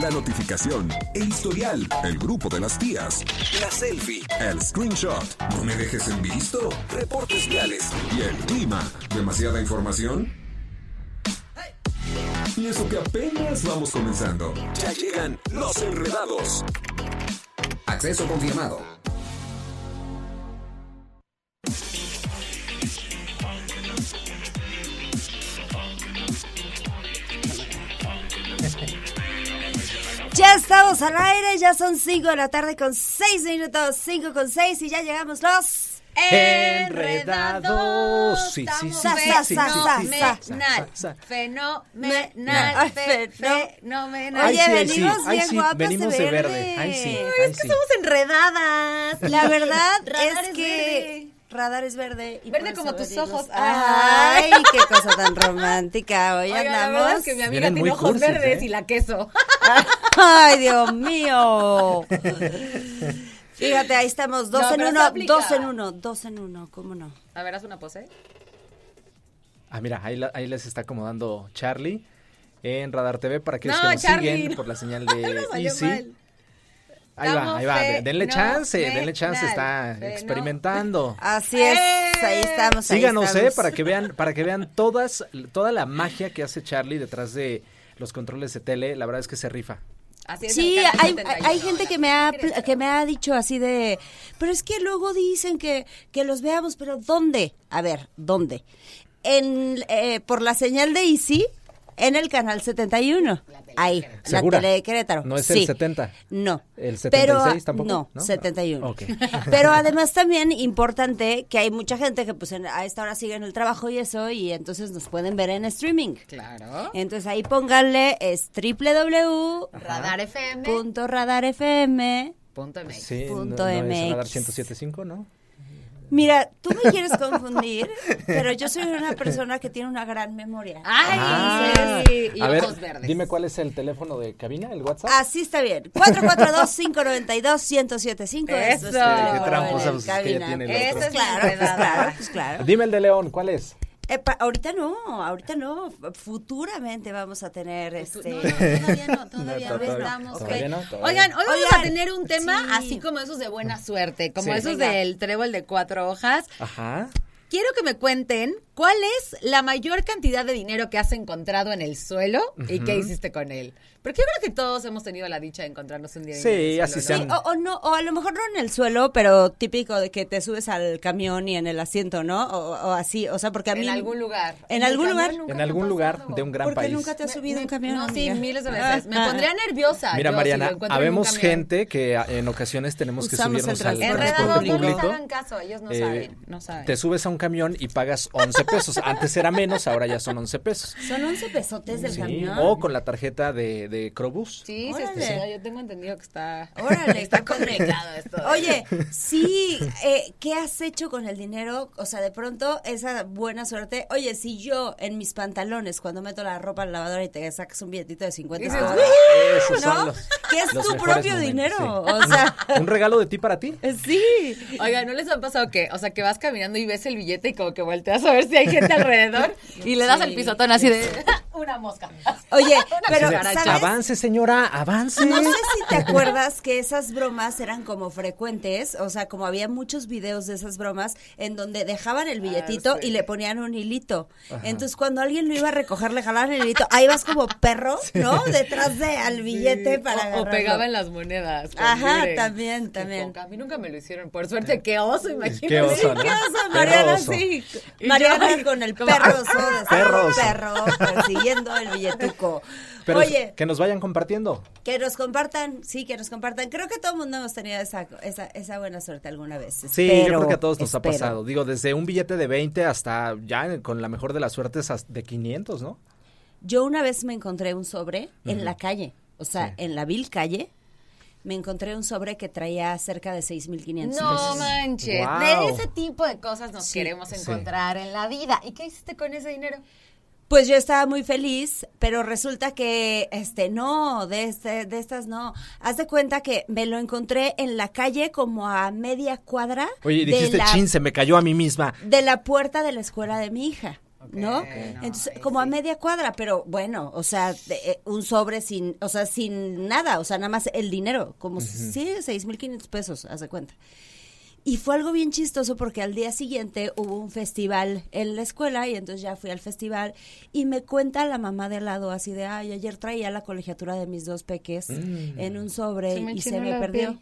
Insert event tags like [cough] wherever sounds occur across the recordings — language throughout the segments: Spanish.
la notificación, el historial, el grupo de las tías, la selfie, el screenshot, no me dejes en visto, reportes viales y el clima. ¿Demasiada información? Y eso que apenas vamos comenzando. Ya llegan los enredados. Acceso confirmado. Estamos al aire, ya son 5 de la tarde con 6 minutos, 5 con 6 y ya llegamos los... Enredados. Sí, sí, sí. Fenomenal. Fenomenal. Oye, venimos bien guapas venimos de de verde. Ay, sí, es que somos enredadas. La verdad [laughs] es que... Radar es verde. y Verde como tus ojos. Ay, qué cosa tan romántica. Hoy Oiga, la andamos. verdad es que mi amiga Vienen tiene ojos cursis, verdes ¿eh? y la queso. [laughs] Ay, Dios mío. Fíjate, ahí estamos, dos No, en uno, dos en uno, dos en uno, ¿cómo no? A ver, haz una pose. Ah, mira, ahí, la- ahí les está acomodando Charlie en Radar TV para que No, que nos Charlie, siguen no. por la señal [laughs] de Easy. Ahí va, ahí va. de- Denle chance, denle chance, está experimentando. Así es, ahí estamos, ahí Síganos, eh, para que vean, para que vean todas, toda la magia que hace Charlie detrás de los controles de tele. La verdad es que se rifa. Así es, Sí, hay, 71. hay gente que me ha que me ha dicho así de, pero es que luego dicen que, que los veamos, pero ¿dónde? A ver, ¿dónde? En eh, por la señal de Easy en el canal 71. Ahí, ¿Segura? la tele de Querétaro. ¿No es Sí. el 70? No. ¿El Pero, 76 tampoco? No, ¿No? 71. Ok. [laughs] Pero además también importante que hay mucha gente que pues en- a esta hora sigue en el trabajo y eso y entonces nos pueden ver en streaming. Claro. Entonces ahí pónganle es www.radarfm. Punto MX. Sí, no, Punto no es MX. Radar 107.5, ¿no? Mira, tú me quieres confundir, pero yo soy una persona que tiene una gran memoria. Ay, Ah. sí. Y A ver, ojos verdes. dime cuál es el teléfono de cabina, el WhatsApp. Así está bien. 442-592-1075. Eso. es Qué teléfono tramposa, en pues, es que ya cabina. tiene el Eso otro. es Claro, pues claro, pues claro. Dime el de León, ¿cuál es? Epa, ahorita no, ahorita no. Futuramente vamos a tener este. No, todavía no, todavía No, todavía- estamos. todavía ok. no, todavía Oigan, hoy vamos Oigan, a tener un tema sí. así como esos de buena suerte, como Sí. esos Venga. del trébol de cuatro hojas. Ajá. Quiero que me cuenten cuál es la mayor cantidad de dinero que has encontrado en el suelo y qué hiciste con él. Porque yo creo que todos hemos tenido la dicha de encontrarnos un día Sí, en el así suelo, Sí, ¿no? sean. o, o no, o a lo mejor no en el suelo, pero típico de que te subes al camión y en el asiento, ¿no? O, o así, o sea, porque a mí. En algún lugar. ¿En algún lugar? nunca En algún lugar de un gran ¿Por qué país. nunca te has subido a un camión? No, sí, miles de veces. Me Ah, pondría nerviosa. Mira, yo, si Mariana, lo encuentro en un habemos gente que a- en ocasiones tenemos que Usamos subirnos al transporte Enredado, transporte no público. hagan caso, ellos no Eh, saben, no saben. Te subes a un camión y pagas 11 pesos. Antes era menos, ahora ya son 11 pesos. Son 11 pesotes del Sí, camión. O con la tarjeta de, de Crobús. Sí, sí, Órale. sí, yo tengo entendido que está... Órale, está qué complicado esto. de- Oye, sí, eh, ¿qué has hecho con el dinero? O sea, de pronto, esa buena suerte. Oye, si yo en mis pantalones, cuando meto la ropa en la lavadora y te sacas un billetito de 50 Dices, Esos son ¿no? los, Que es los tu propio momentos, dinero. sí. O sea, ¿Un regalo de ti para ti? sí. Oiga, ¿no les ha pasado que, o sea, que vas caminando y ves el billete y como que volteas a ver [laughs] si hay gente alrededor y le das Sí. el pisotón así de una mosca? [laughs] Oye, [laughs] pero. Avance, señora, avance. No sé si te [laughs] acuerdas que esas bromas eran como frecuentes, o sea, como había muchos videos de esas bromas en donde dejaban el billetito sí. y le ponían un hilito. Entonces, cuando alguien lo iba a recoger, le jalaban el hilito. Ahí vas como perro, ¿no? Detrás de al billete para o, pegaban las monedas. Ajá, también, también. A mí nunca me lo hicieron. Por suerte, qué oso, imagínate. Qué oso, ¿no? ¿Qué oso, Mariana? Sí. Mariana yo- con el perro oso Perro perro persiguiendo el billetuco. Pero Oye, que nos vayan compartiendo. Que nos compartan, sí, que nos compartan. Creo que todo el mundo hemos tenido esa, esa, esa buena suerte alguna vez. Sí, yo creo que a todos nos espero. ha pasado. Digo, desde un billete de 20 hasta ya con la mejor de las suertes hasta de 500, ¿no? Yo una vez me encontré un sobre en la calle, o sea, Sí. en la vil calle, me encontré un sobre que traía cerca de 6.500 No pesos. manches. Wow. De ese tipo de cosas nos Sí. queremos Sí. encontrar en la vida. ¿Y qué hiciste con ese dinero? Pues yo estaba muy feliz, pero resulta que, este, no, de, este, de estas no. Haz de cuenta que me lo encontré en la calle como a media cuadra Oye, dijiste, la- chin, se me cayó a mí misma. de la puerta de la escuela de mi hija. ¿no? Entonces, como a media cuadra, pero bueno, o sea, de- eh, un sobre sin, o sea, sin nada, o sea, nada más el dinero, como sí, seis mil quinientos pesos, haz de cuenta. Y fue algo bien chistoso porque al día siguiente hubo un festival en la escuela y entonces ya fui al festival y me cuenta la mamá de al lado así de, ay, ayer traía la colegiatura de mis dos peques en un sobre Se y se me perdió. piel.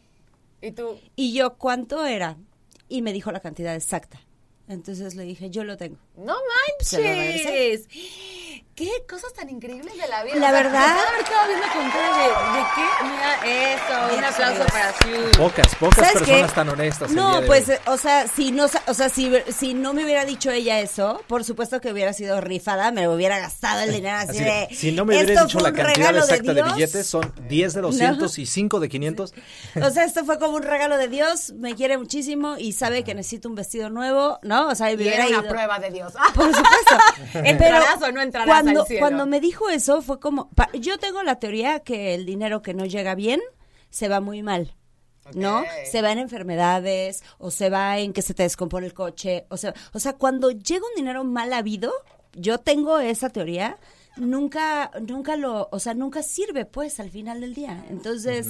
¿Y tú? Y yo, ¿cuánto era? Y me dijo la cantidad exacta. Entonces le dije, yo lo tengo. ¡No Se lo regresé. manches! ¿Qué cosas tan increíbles de la vida? La O sea, verdad- estado viendo con cara de, ¿de qué? Mira, eso, un aplauso para Sue. Pocas, pocas ¿Sabes personas qué? tan honestas. el día No, de pues, hoy. eh, o sea, si no, sa- o sea, si, si no me hubiera dicho ella eso, por supuesto que hubiera sido rifada, me hubiera gastado el dinero así, Así de, si no me hubiera "Esto dicho la cantidad regalo exacta de, Dios". billetes, son 10 de 200 y 5 de 500. [laughs] O sea, esto fue como un regalo de Dios, me quiere muchísimo y sabe que necesito un vestido nuevo, ¿no? O sea, y me Y era una ido. prueba de Dios. Por supuesto. [laughs] ¿Entrarás o no entrarás cuando, al cielo? Cuando me dijo eso fue como, pa- yo tengo la teoría que el dinero que no llega bien se va muy mal. ¿No? Se va en enfermedades, o se va en que se te descompone el coche, o sea, o sea, cuando llega un dinero mal habido, yo tengo esa teoría, nunca, nunca lo, o sea, nunca sirve, pues, al final del día. Entonces,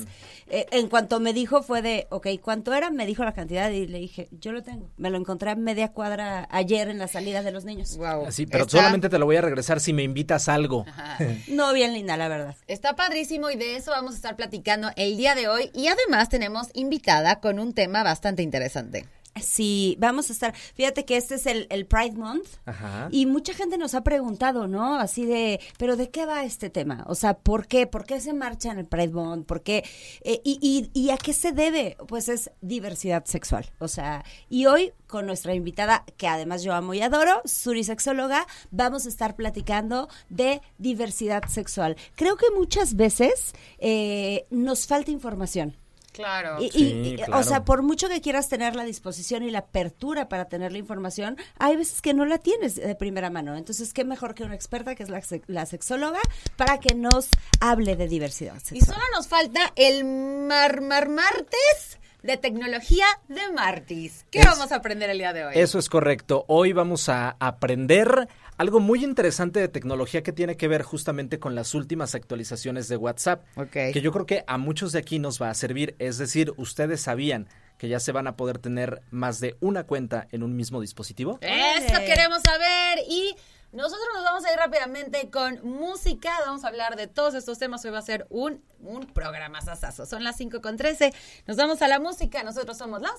eh, en cuanto me dijo fue de, ok, ¿cuánto era? Me dijo la cantidad y le dije, yo lo tengo. Me lo encontré a media cuadra ayer en la salida de los niños. Wow. Así, pero Está- solamente te lo voy a regresar si me invitas a algo. [laughs] No, bien linda, la verdad. Está padrísimo y de eso vamos a estar platicando el día de hoy. Y además tenemos invitada con un tema bastante interesante. Sí, vamos a estar. Fíjate que este es el, el Pride Month. Ajá. Y mucha gente nos ha preguntado, ¿no? Así de, ¿pero de qué va este tema? O sea, ¿por qué? ¿Por qué se marcha en el Pride Month? ¿Por qué? Eh, y, y, ¿Y a qué se debe? Pues es diversidad sexual. O sea, y hoy con nuestra invitada, que además yo amo y adoro, Suri Sexóloga, vamos a estar platicando de diversidad sexual. Creo que muchas veces eh, nos falta información. Claro. Y, y- Sí, y, claro. O sea, por mucho que quieras tener la disposición y la apertura para tener la información, hay veces que no la tienes de primera mano. Entonces, qué mejor que una experta, que es la, la sexóloga, para que nos hable de diversidad Y solo nos falta el mar, mar martes de tecnología de Martis. ¿Qué Es- vamos a aprender el día de hoy? Eso es correcto. Hoy vamos a aprender algo muy interesante de tecnología que tiene que ver justamente con las últimas actualizaciones de WhatsApp. Ok. Que yo creo que a muchos de aquí nos va a servir. Es decir, ustedes sabían que ya se van a poder tener más de una cuenta en un mismo dispositivo. Eso queremos saber y nosotros nos vamos a ir rápidamente con música, vamos a hablar de todos estos temas, hoy va a ser un, un programa sasazo. Son las 5 con 13, nos vamos a la música, nosotros somos los...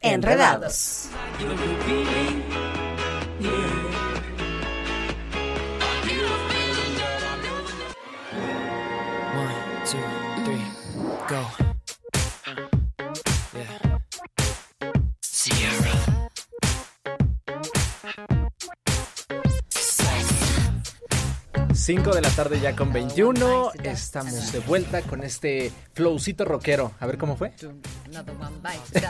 Enredados. One, go. 5 de la tarde ya con 21. Estamos de vuelta con este flowcito rockero. A ver cómo fue. Another one bite.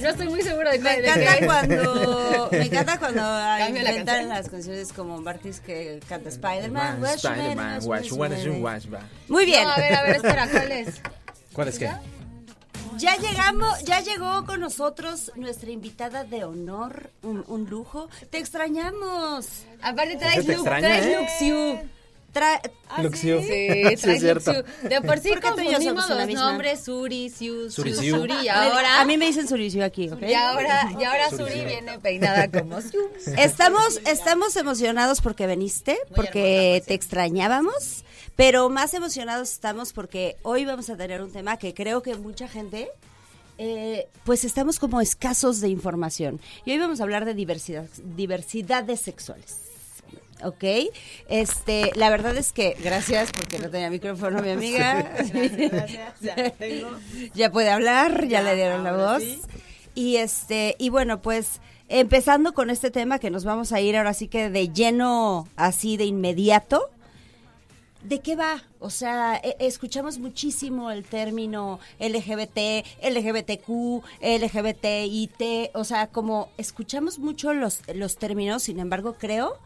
no estoy muy seguro de, Me cuál- de encanta qué. cuando, me encanta cuando [laughs] la inventan canción. las canciones como Martis que canta Spider-Man. Man, Spider-Man, watch, va. Muy bien. No, a ver, a ver, espera, ¿cuál es? ¿Cuál es qué? Ya llegamos, ya llegó con nosotros nuestra invitada de honor, un, un lujo. Te extrañamos. Aparte traes extraña, traes ¿eh? Luxiu. Sí, Sí, [laughs] es cierto. Luxiu. De por sí ¿Por qué tú y yo confundimos los nombres Suri, Siu, Suri, Suri, Siu. Suri, y ahora... A mí me dicen Suricio aquí, ¿ok? Y ahora, y ahora Suri, Suri Suri. viene peinada como Siu. [laughs] Estamos, estamos emocionados porque viniste, porque te extrañábamos, pero más emocionados estamos porque hoy vamos a tener un tema que creo que mucha gente, eh, pues estamos como escasos de información. Y hoy vamos a hablar de diversidad, diversidades sexuales. ¿Ok? Este, la verdad es que, gracias porque no tenía micrófono mi amiga. [laughs] ya puede hablar, ya, le dieron la voz. Y este, y bueno, pues empezando con este tema que nos vamos a ir ahora sí que de lleno, así de inmediato. ¿De qué va? O sea, e- escuchamos muchísimo el término LGBT, LGBTQ, LGBTIT, o sea, como escuchamos mucho los, los términos, sin embargo, creo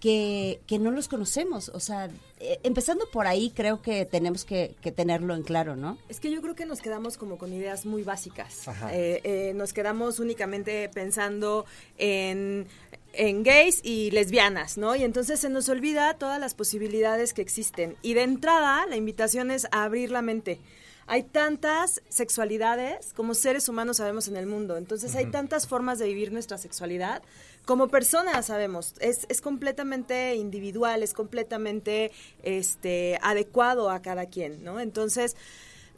que, que no los conocemos. O sea, eh, empezando por ahí, creo que tenemos que, que tenerlo en claro, ¿no? Es que yo creo que nos quedamos como con ideas muy básicas. Eh, eh, nos quedamos únicamente pensando en en gays y lesbianas, ¿no? Y entonces se nos olvida todas las posibilidades que existen. Y de entrada, la invitación es a abrir la mente. Hay tantas sexualidades como seres humanos sabemos en el mundo. Entonces hay tantas formas de vivir nuestra sexualidad. Como personas sabemos, es, es completamente individual, es completamente este, adecuado a cada quien, ¿no? Entonces,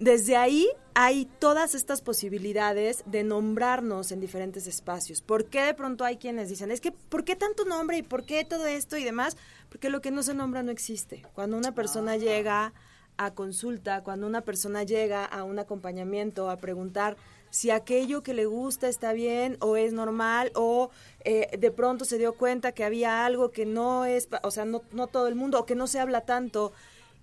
desde ahí hay todas estas posibilidades de nombrarnos en diferentes espacios. ¿Por qué de pronto hay quienes dicen, es que, ¿por qué tanto nombre y por qué todo esto y demás? Porque lo que no se nombra no existe. Cuando una persona llega a consulta, cuando una persona llega a un acompañamiento a preguntar si aquello que le gusta está bien o es normal o eh, de pronto se dio cuenta que había algo que no es, o sea, no, no todo el mundo o que no se habla tanto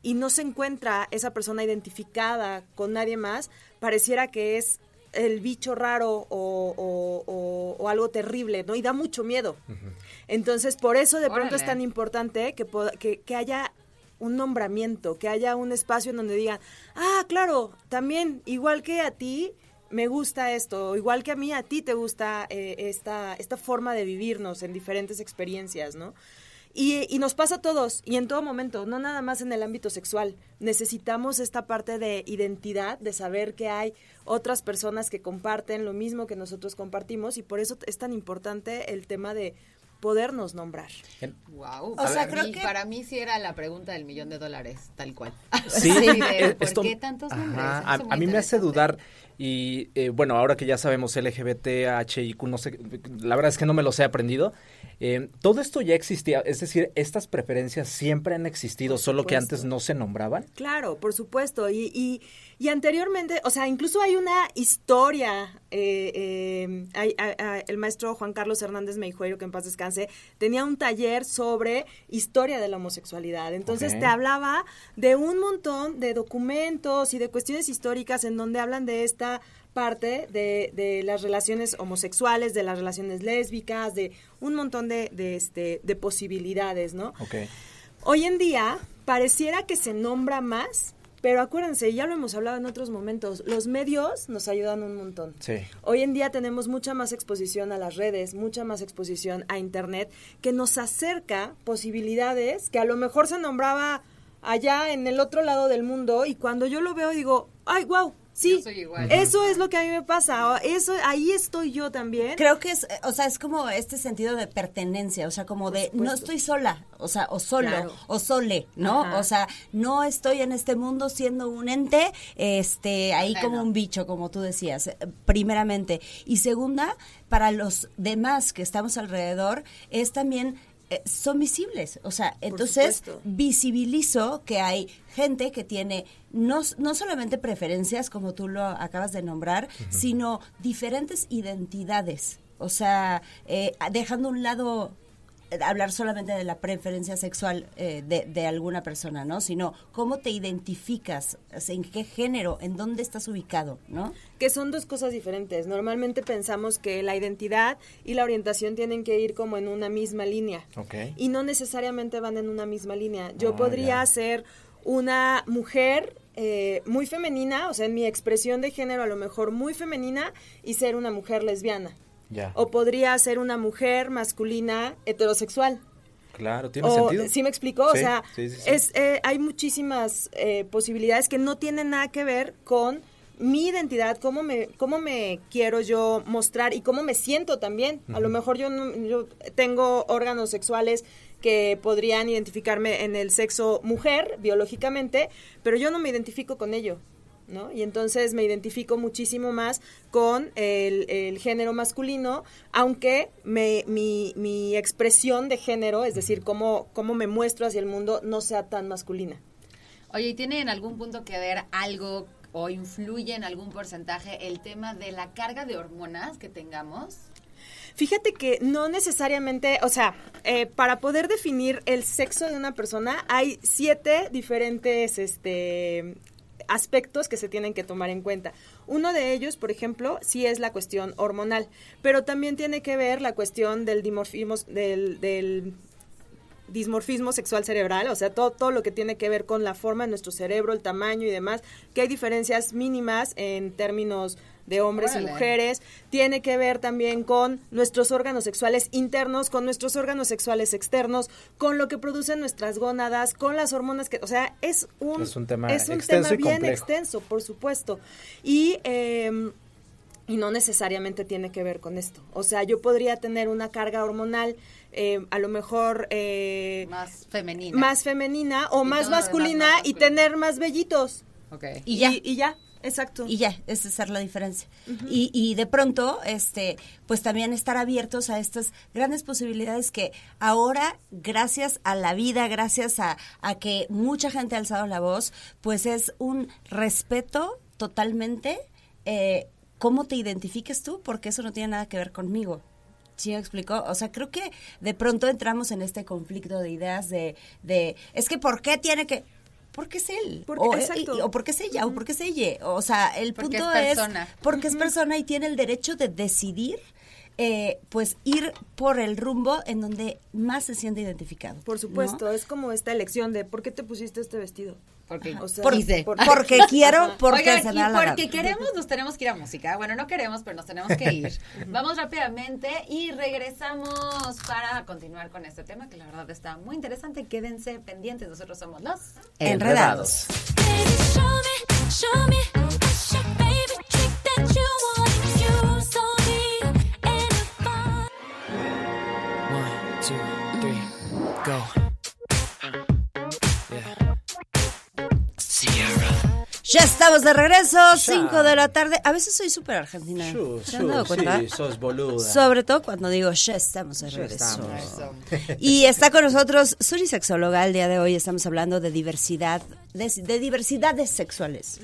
y no se encuentra esa persona identificada con nadie más, pareciera que es el bicho raro o, o- o- o algo terrible, ¿no? Y da mucho miedo. Entonces, por eso de pronto es tan importante que, que, que haya un nombramiento, que haya un espacio en donde digan, ah, claro, también, igual que a ti, me gusta esto, igual que a mí, a ti te gusta eh, esta, esta forma de vivirnos en diferentes experiencias, ¿no? Y, y nos pasa a todos, y en todo momento, no nada más en el ámbito sexual. Necesitamos esta parte de identidad, de saber que hay otras personas que comparten lo mismo que nosotros compartimos, y por eso es tan importante el tema de podernos nombrar. Wow. O sea, para creo mí, que- para mí sí era la pregunta del millón de dólares, tal cual. [laughs] Sí, de, eh, ¿por esto- qué tantos nombres? Ajá, a, mí me hace dudar y eh, bueno, ahora que ya sabemos LGBT, HIQ, no sé, la verdad es que no me los he aprendido. Eh, todo esto ya existía, es decir, estas preferencias siempre han existido, solo que antes no se nombraban. Claro, por supuesto. Y, y, y anteriormente, o sea, incluso hay una historia. eh, eh, hay- hay- hay- el maestro Juan Carlos Hernández Meijueiro, que en paz descanse, tenía un taller sobre historia de la homosexualidad. Entonces te hablaba de un montón de documentos y de cuestiones históricas en donde hablan de esta parte de, de las relaciones homosexuales, de las relaciones lésbicas, de un montón de, de, este, de posibilidades, ¿no? Ok. Hoy en día pareciera que se nombra más, pero acuérdense, ya lo hemos hablado en otros momentos, los medios nos ayudan un montón. Sí. Hoy en día tenemos mucha más exposición a las redes, mucha más exposición a Internet, que nos acerca posibilidades que a lo mejor se nombraba allá en el otro lado del mundo y cuando yo lo veo digo, ay, wow, sí, Yo soy igual. eso es lo que a mí me pasa, eso, ahí estoy yo también. Creo que es, o sea, es como este sentido de pertenencia, o sea, como de no estoy sola, o sea, o solo, Claro. o sole, ¿no? Ajá. O sea, no estoy en este mundo siendo un ente, este, ahí como un bicho, como tú decías, eh, primeramente. Y segunda, para los demás que estamos alrededor, es también eh, son visibles, o sea, entonces supuesto. visibilizo que hay gente que tiene no, no solamente preferencias, como tú lo acabas de nombrar, sino diferentes identidades. O sea, eh, dejando a un lado hablar solamente de la preferencia sexual eh, de, de alguna persona, ¿no? Sino cómo te identificas, o sea, en qué género, en dónde estás ubicado, ¿no? que son dos cosas diferentes. Normalmente pensamos que la identidad y la orientación tienen que ir como en una misma línea. Ok. Y no necesariamente van en una misma línea. Yo Ah, podría ser una mujer eh, muy femenina, o sea, en mi expresión de género a lo mejor muy femenina, y ser una mujer lesbiana. Ya. O podría ser una mujer masculina heterosexual. Claro, tiene O- sentido. ¿Sí me explicó? o sea, sí, sí, sí. Es, eh, hay muchísimas eh, posibilidades que no tienen nada que ver con mi identidad, cómo me, cómo me quiero yo mostrar y cómo me siento también. A lo mejor yo, no- yo tengo órganos sexuales que podrían identificarme en el sexo mujer biológicamente, pero yo no me identifico con ello. ¿No? Y entonces me identifico muchísimo más con el, el género masculino, aunque me- mi, mi expresión de género, es decir, cómo, cómo me muestro hacia el mundo, no sea tan masculina. Oye, ¿y tiene en algún punto que ver algo o influye en algún porcentaje el tema de la carga de hormonas que tengamos? Fíjate que no necesariamente, o sea, eh, para poder definir el sexo de una persona hay siete diferentes este, aspectos que se tienen que tomar en cuenta. Uno de ellos, por ejemplo, sí es la cuestión hormonal, pero también tiene que ver la cuestión del dimorfismo, del, del dismorfismo sexual cerebral, o sea, todo, todo lo que tiene que ver con la forma de nuestro cerebro, el tamaño y demás, que hay diferencias mínimas en términos de hombres Órale. y mujeres, tiene que ver también con nuestros órganos sexuales internos, con nuestros órganos sexuales externos, con lo que producen nuestras gónadas, con las hormonas que, o sea, es un, Es un tema es un extenso tema y bien complejo. extenso, por supuesto. Y eh, y no necesariamente tiene que ver con esto. O sea, yo podría tener una carga hormonal eh, a lo mejor eh, Más femenina. más femenina o Y más masculina más y tener más vellitos. Ok. Y ya. Y, ya, exacto. Y ya, esa es la diferencia. y, y de pronto, este, pues también estar abiertos a estas grandes posibilidades que ahora, gracias a la vida, gracias a, a que mucha gente ha alzado la voz, pues es un respeto totalmente eh, cómo te identifiques tú, porque eso no tiene nada que ver conmigo. ¿Sí me explicó? O sea, creo que de pronto entramos en este conflicto de ideas de, de es que ¿por qué tiene que...? Porque es él. Porque- o, exacto. y- o porque es ella, o porque es ella. O sea, el Porque punto es es, persona. porque es persona y tiene el derecho de decidir, eh, pues ir por el rumbo en donde más se siente identificado. Por supuesto, ¿no? es como esta elección de ¿por qué te pusiste este vestido? Porque O sea, Por- quise. por- porque quiero, porque Oigan, se y la porque gana. queremos, nos tenemos que ir a música. Bueno, no queremos, pero nos tenemos que ir. [laughs] Vamos rápidamente y regresamos para continuar con este tema que la verdad está muy interesante. Quédense pendientes, nosotros somos los Enredados. Baby, Ya estamos de regreso, 5 de la tarde. A veces soy súper argentina. Shu, ¿Se han shu, dado cuenta? Sí, sos boluda. Sobre todo cuando digo ya estamos de Ya regreso. estamos. Y está con nosotros Suri Sexóloga. El día de hoy estamos hablando de diversidad, de, de diversidades sexuales.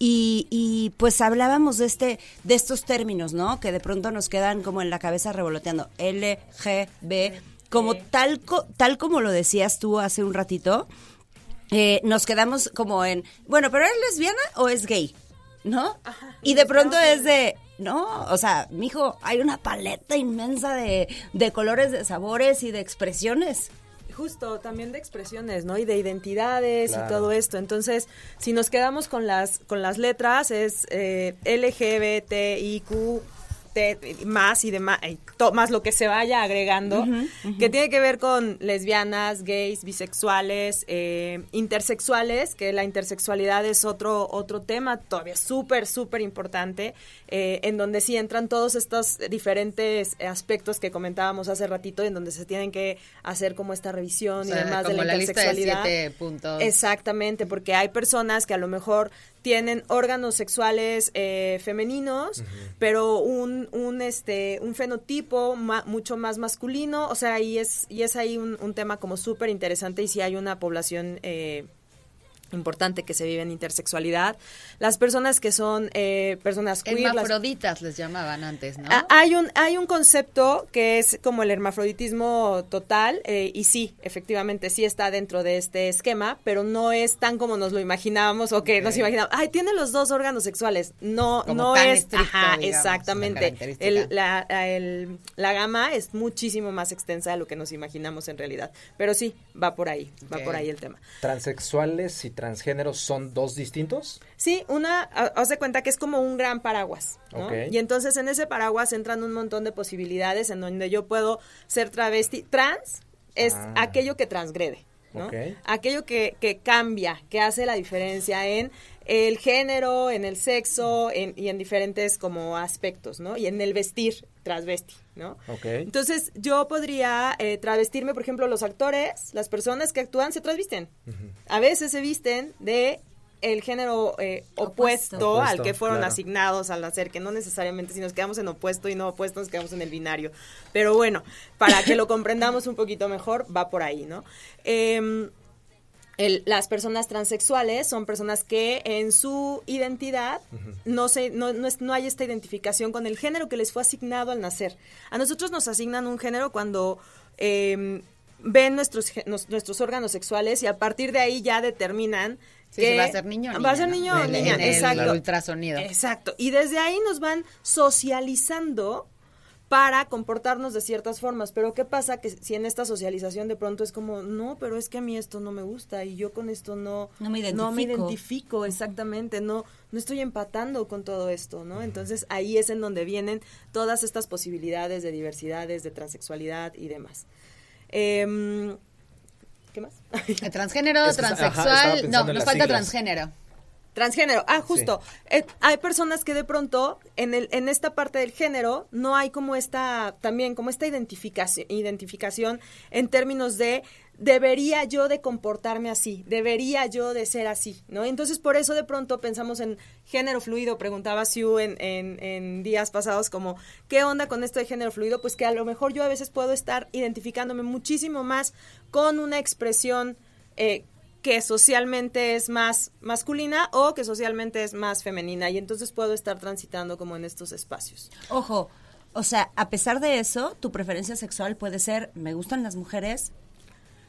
Y, y, pues hablábamos de este, de estos términos, ¿no? Que de pronto nos quedan como en la cabeza revoloteando. L, G, B, como tal, co- tal como lo decías tú hace un ratito. Eh, nos quedamos como en, bueno, pero ¿es lesbiana o es gay? ¿No? y de pronto es de, no, o sea, mijo, hay una paleta inmensa de, de colores, de sabores y de expresiones. Justo, también de expresiones, ¿no? Y de identidades Claro. y todo esto. Entonces, si nos quedamos con las con las letras, es eh, LGBTIQ Más y demás, y to- más lo que se vaya agregando, que tiene que ver con lesbianas, gays, bisexuales, eh, intersexuales, que la intersexualidad es otro, otro tema todavía súper, súper importante, eh, en donde sí entran todos estos diferentes aspectos que comentábamos hace ratito, en donde se tienen que hacer como esta revisión O y demás de la lista de intersexualidad. siete puntos. Exactamente, porque hay personas que a lo mejor tienen órganos sexuales eh, femeninos, pero un, un este un fenotipo ma- mucho más masculino, o sea, y es y es ahí un, un tema como súper interesante y si hay una población eh, importante que se vive en intersexualidad. Las personas que son eh, personas queer, las- Hermafroditas les llamaban antes, ¿no? Ah, Hay un, hay un concepto que es como el hermafroditismo total, eh, y sí, efectivamente, sí está dentro de este esquema, pero no es tan como nos lo imaginábamos o que nos Ok. imaginamos. Ay, tiene los dos órganos sexuales. No, Como no tan es. estricto, ajá, digamos, exactamente. El- la, el- la gama es muchísimo más extensa de lo que nos imaginamos en realidad. Pero sí, va por ahí, va por ahí el tema. ¿Transexuales y transgéneros son dos distintos? Sí, una, ha- haz de cuenta que es como un gran paraguas, ¿no? Y entonces en ese paraguas entran un montón de posibilidades en donde yo puedo ser travesti. Trans es Ah. aquello que transgrede, ¿no? Aquello que, que cambia, que hace la diferencia en el género, en el sexo en- y en diferentes como aspectos, ¿no? Y en el vestir, transvesti, ¿no? Entonces, yo podría eh, travestirme, por ejemplo, los actores, las personas que actúan se trasvisten. A veces se visten de el género eh, opuesto, Opuesto. al Opuesto, que fueron claro. asignados al nacer, que no necesariamente si nos quedamos en opuesto y no opuesto, nos quedamos en el binario. Pero bueno, para que lo comprendamos un poquito mejor, va por ahí, ¿no? Em, el- las personas transexuales son personas que en su identidad no, se, no, no, es- no hay esta identificación con el género que les fue asignado al nacer. A nosotros nos asignan un género cuando eh, ven nuestros, nos- nuestros órganos sexuales y a partir de ahí ya determinan Sí, que sí, va a ser niño o Va a niña, ser ¿no? niño o niña, en el exacto. ultrasonido. Exacto. Y desde ahí nos van socializando para comportarnos de ciertas formas. Pero ¿qué pasa que si en esta socialización de pronto es como, no, pero es que a mí esto no me gusta y yo con esto no, No me no me identifico. identifico exactamente, no, no estoy empatando con todo esto, ¿no? Entonces ahí es en donde vienen todas estas posibilidades de diversidades, de transexualidad y demás. Em, ¿Qué más? Eh, Transgénero, Es que- transexual. no, nos falta siglas. transgénero. Transgénero, ah, justo. Eh, hay personas que de pronto en el en esta parte del género no hay como esta también como esta identificación identificación en términos de debería yo de comportarme así, debería yo de ser así, ¿no? Entonces por eso de pronto pensamos en género fluido, preguntaba Sue en, en, en días pasados como, ¿qué onda con esto de género fluido? Pues que a lo mejor yo a veces puedo estar identificándome muchísimo más con una expresión eh, que socialmente es más masculina o que socialmente es más femenina y entonces puedo estar transitando como en estos espacios. Ojo, o sea, a pesar de eso, tu preferencia sexual puede ser, me gustan las mujeres,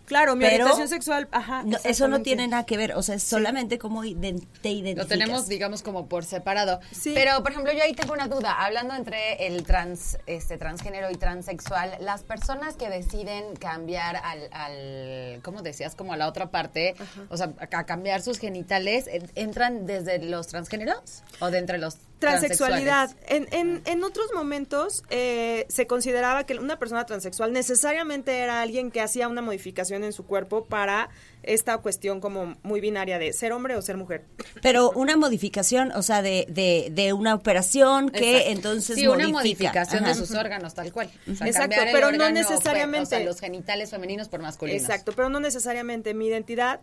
Claro, mi Pero orientación sexual, ajá. no, eso no tiene nada que ver, o sea, es solamente como iden- te identificas. Lo tenemos, digamos, como por separado. Sí. Pero, por ejemplo, yo ahí tengo una duda. Hablando entre el trans, este, transgénero y transexual, las personas que deciden cambiar al, al ¿cómo decías? Como a la otra parte, o sea, a, cambiar sus genitales, ¿en- ¿entran desde los transgéneros o de entre los Transexualidad. En, en, en otros momentos eh, se consideraba que una persona transexual necesariamente era alguien que hacía una modificación en su cuerpo para esta cuestión como muy binaria de ser hombre o ser mujer. Pero una modificación, o sea, de, de, de una operación que Exacto. entonces Sí, una modifica. modificación Ajá. de sus órganos, tal cual. O sea, Exacto, pero no necesariamente- O sea, los genitales femeninos por masculinos. Exacto, pero no necesariamente mi identidad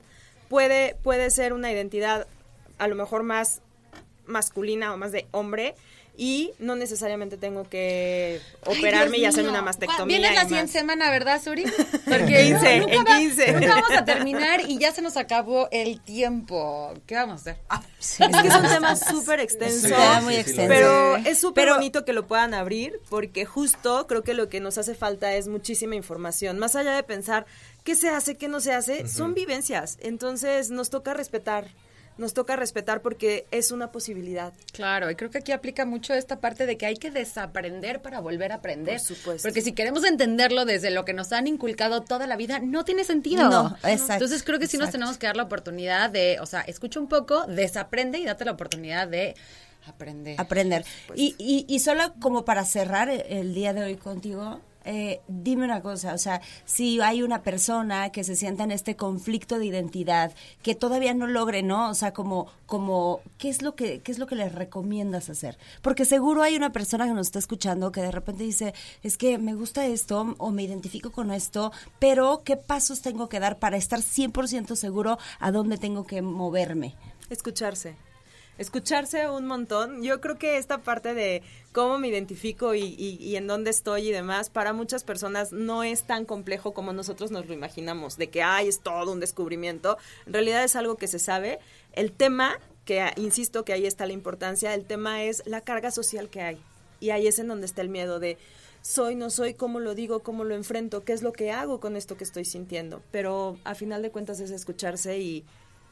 puede, puede ser una identidad a lo mejor más masculina o más de hombre y no necesariamente tengo que operarme y hacerme una mastectomía. Vienes la siguiente semana, ¿verdad, Suri? [laughs] En 15, en va- 15. nunca vamos a terminar y ya se nos acabó el tiempo. ¿Qué vamos a hacer? Ah, Sí. Es que es un tema [laughs] súper extenso. Es un tema muy extenso. Pero es súper bonito que lo puedan abrir porque justo creo que lo que nos hace falta es muchísima información. Más allá de pensar qué se hace, qué no se hace, son vivencias. Entonces nos toca respetar. Nos toca respetar porque es una posibilidad. Claro, y creo que aquí aplica mucho esta parte de que hay que desaprender para volver a aprender. Por supuesto. Porque si queremos entenderlo desde lo que nos han inculcado toda la vida, no tiene sentido. No, exacto, Entonces creo que sí nos tenemos que dar la oportunidad de, o sea, escucha un poco, desaprende y date la oportunidad de aprender. aprender. Y, y, y solo como para cerrar el día de hoy contigo, eh, dime una cosa, o sea, si hay una persona que se sienta en este conflicto de identidad, que todavía no logre, ¿no? O sea, como, como, ¿qué es lo que, qué es lo que les recomiendas hacer? Porque seguro hay una persona que nos está escuchando que de repente dice, es que me gusta esto o me identifico con esto, pero ¿qué pasos tengo que dar para estar 100% seguro a dónde tengo que moverme? Escucharse. Escucharse un montón. Yo creo que esta parte de cómo me identifico y, en dónde estoy y demás, para muchas personas no es tan complejo como nosotros nos lo imaginamos, de que, ay, es todo un descubrimiento. En realidad es algo que se sabe. El tema, que insisto que ahí está la importancia, el tema es la carga social que hay. Y ahí es en donde está el miedo de soy, no soy, cómo lo digo, cómo lo enfrento, qué es lo que hago con esto que estoy sintiendo. Pero a final de cuentas es escucharse y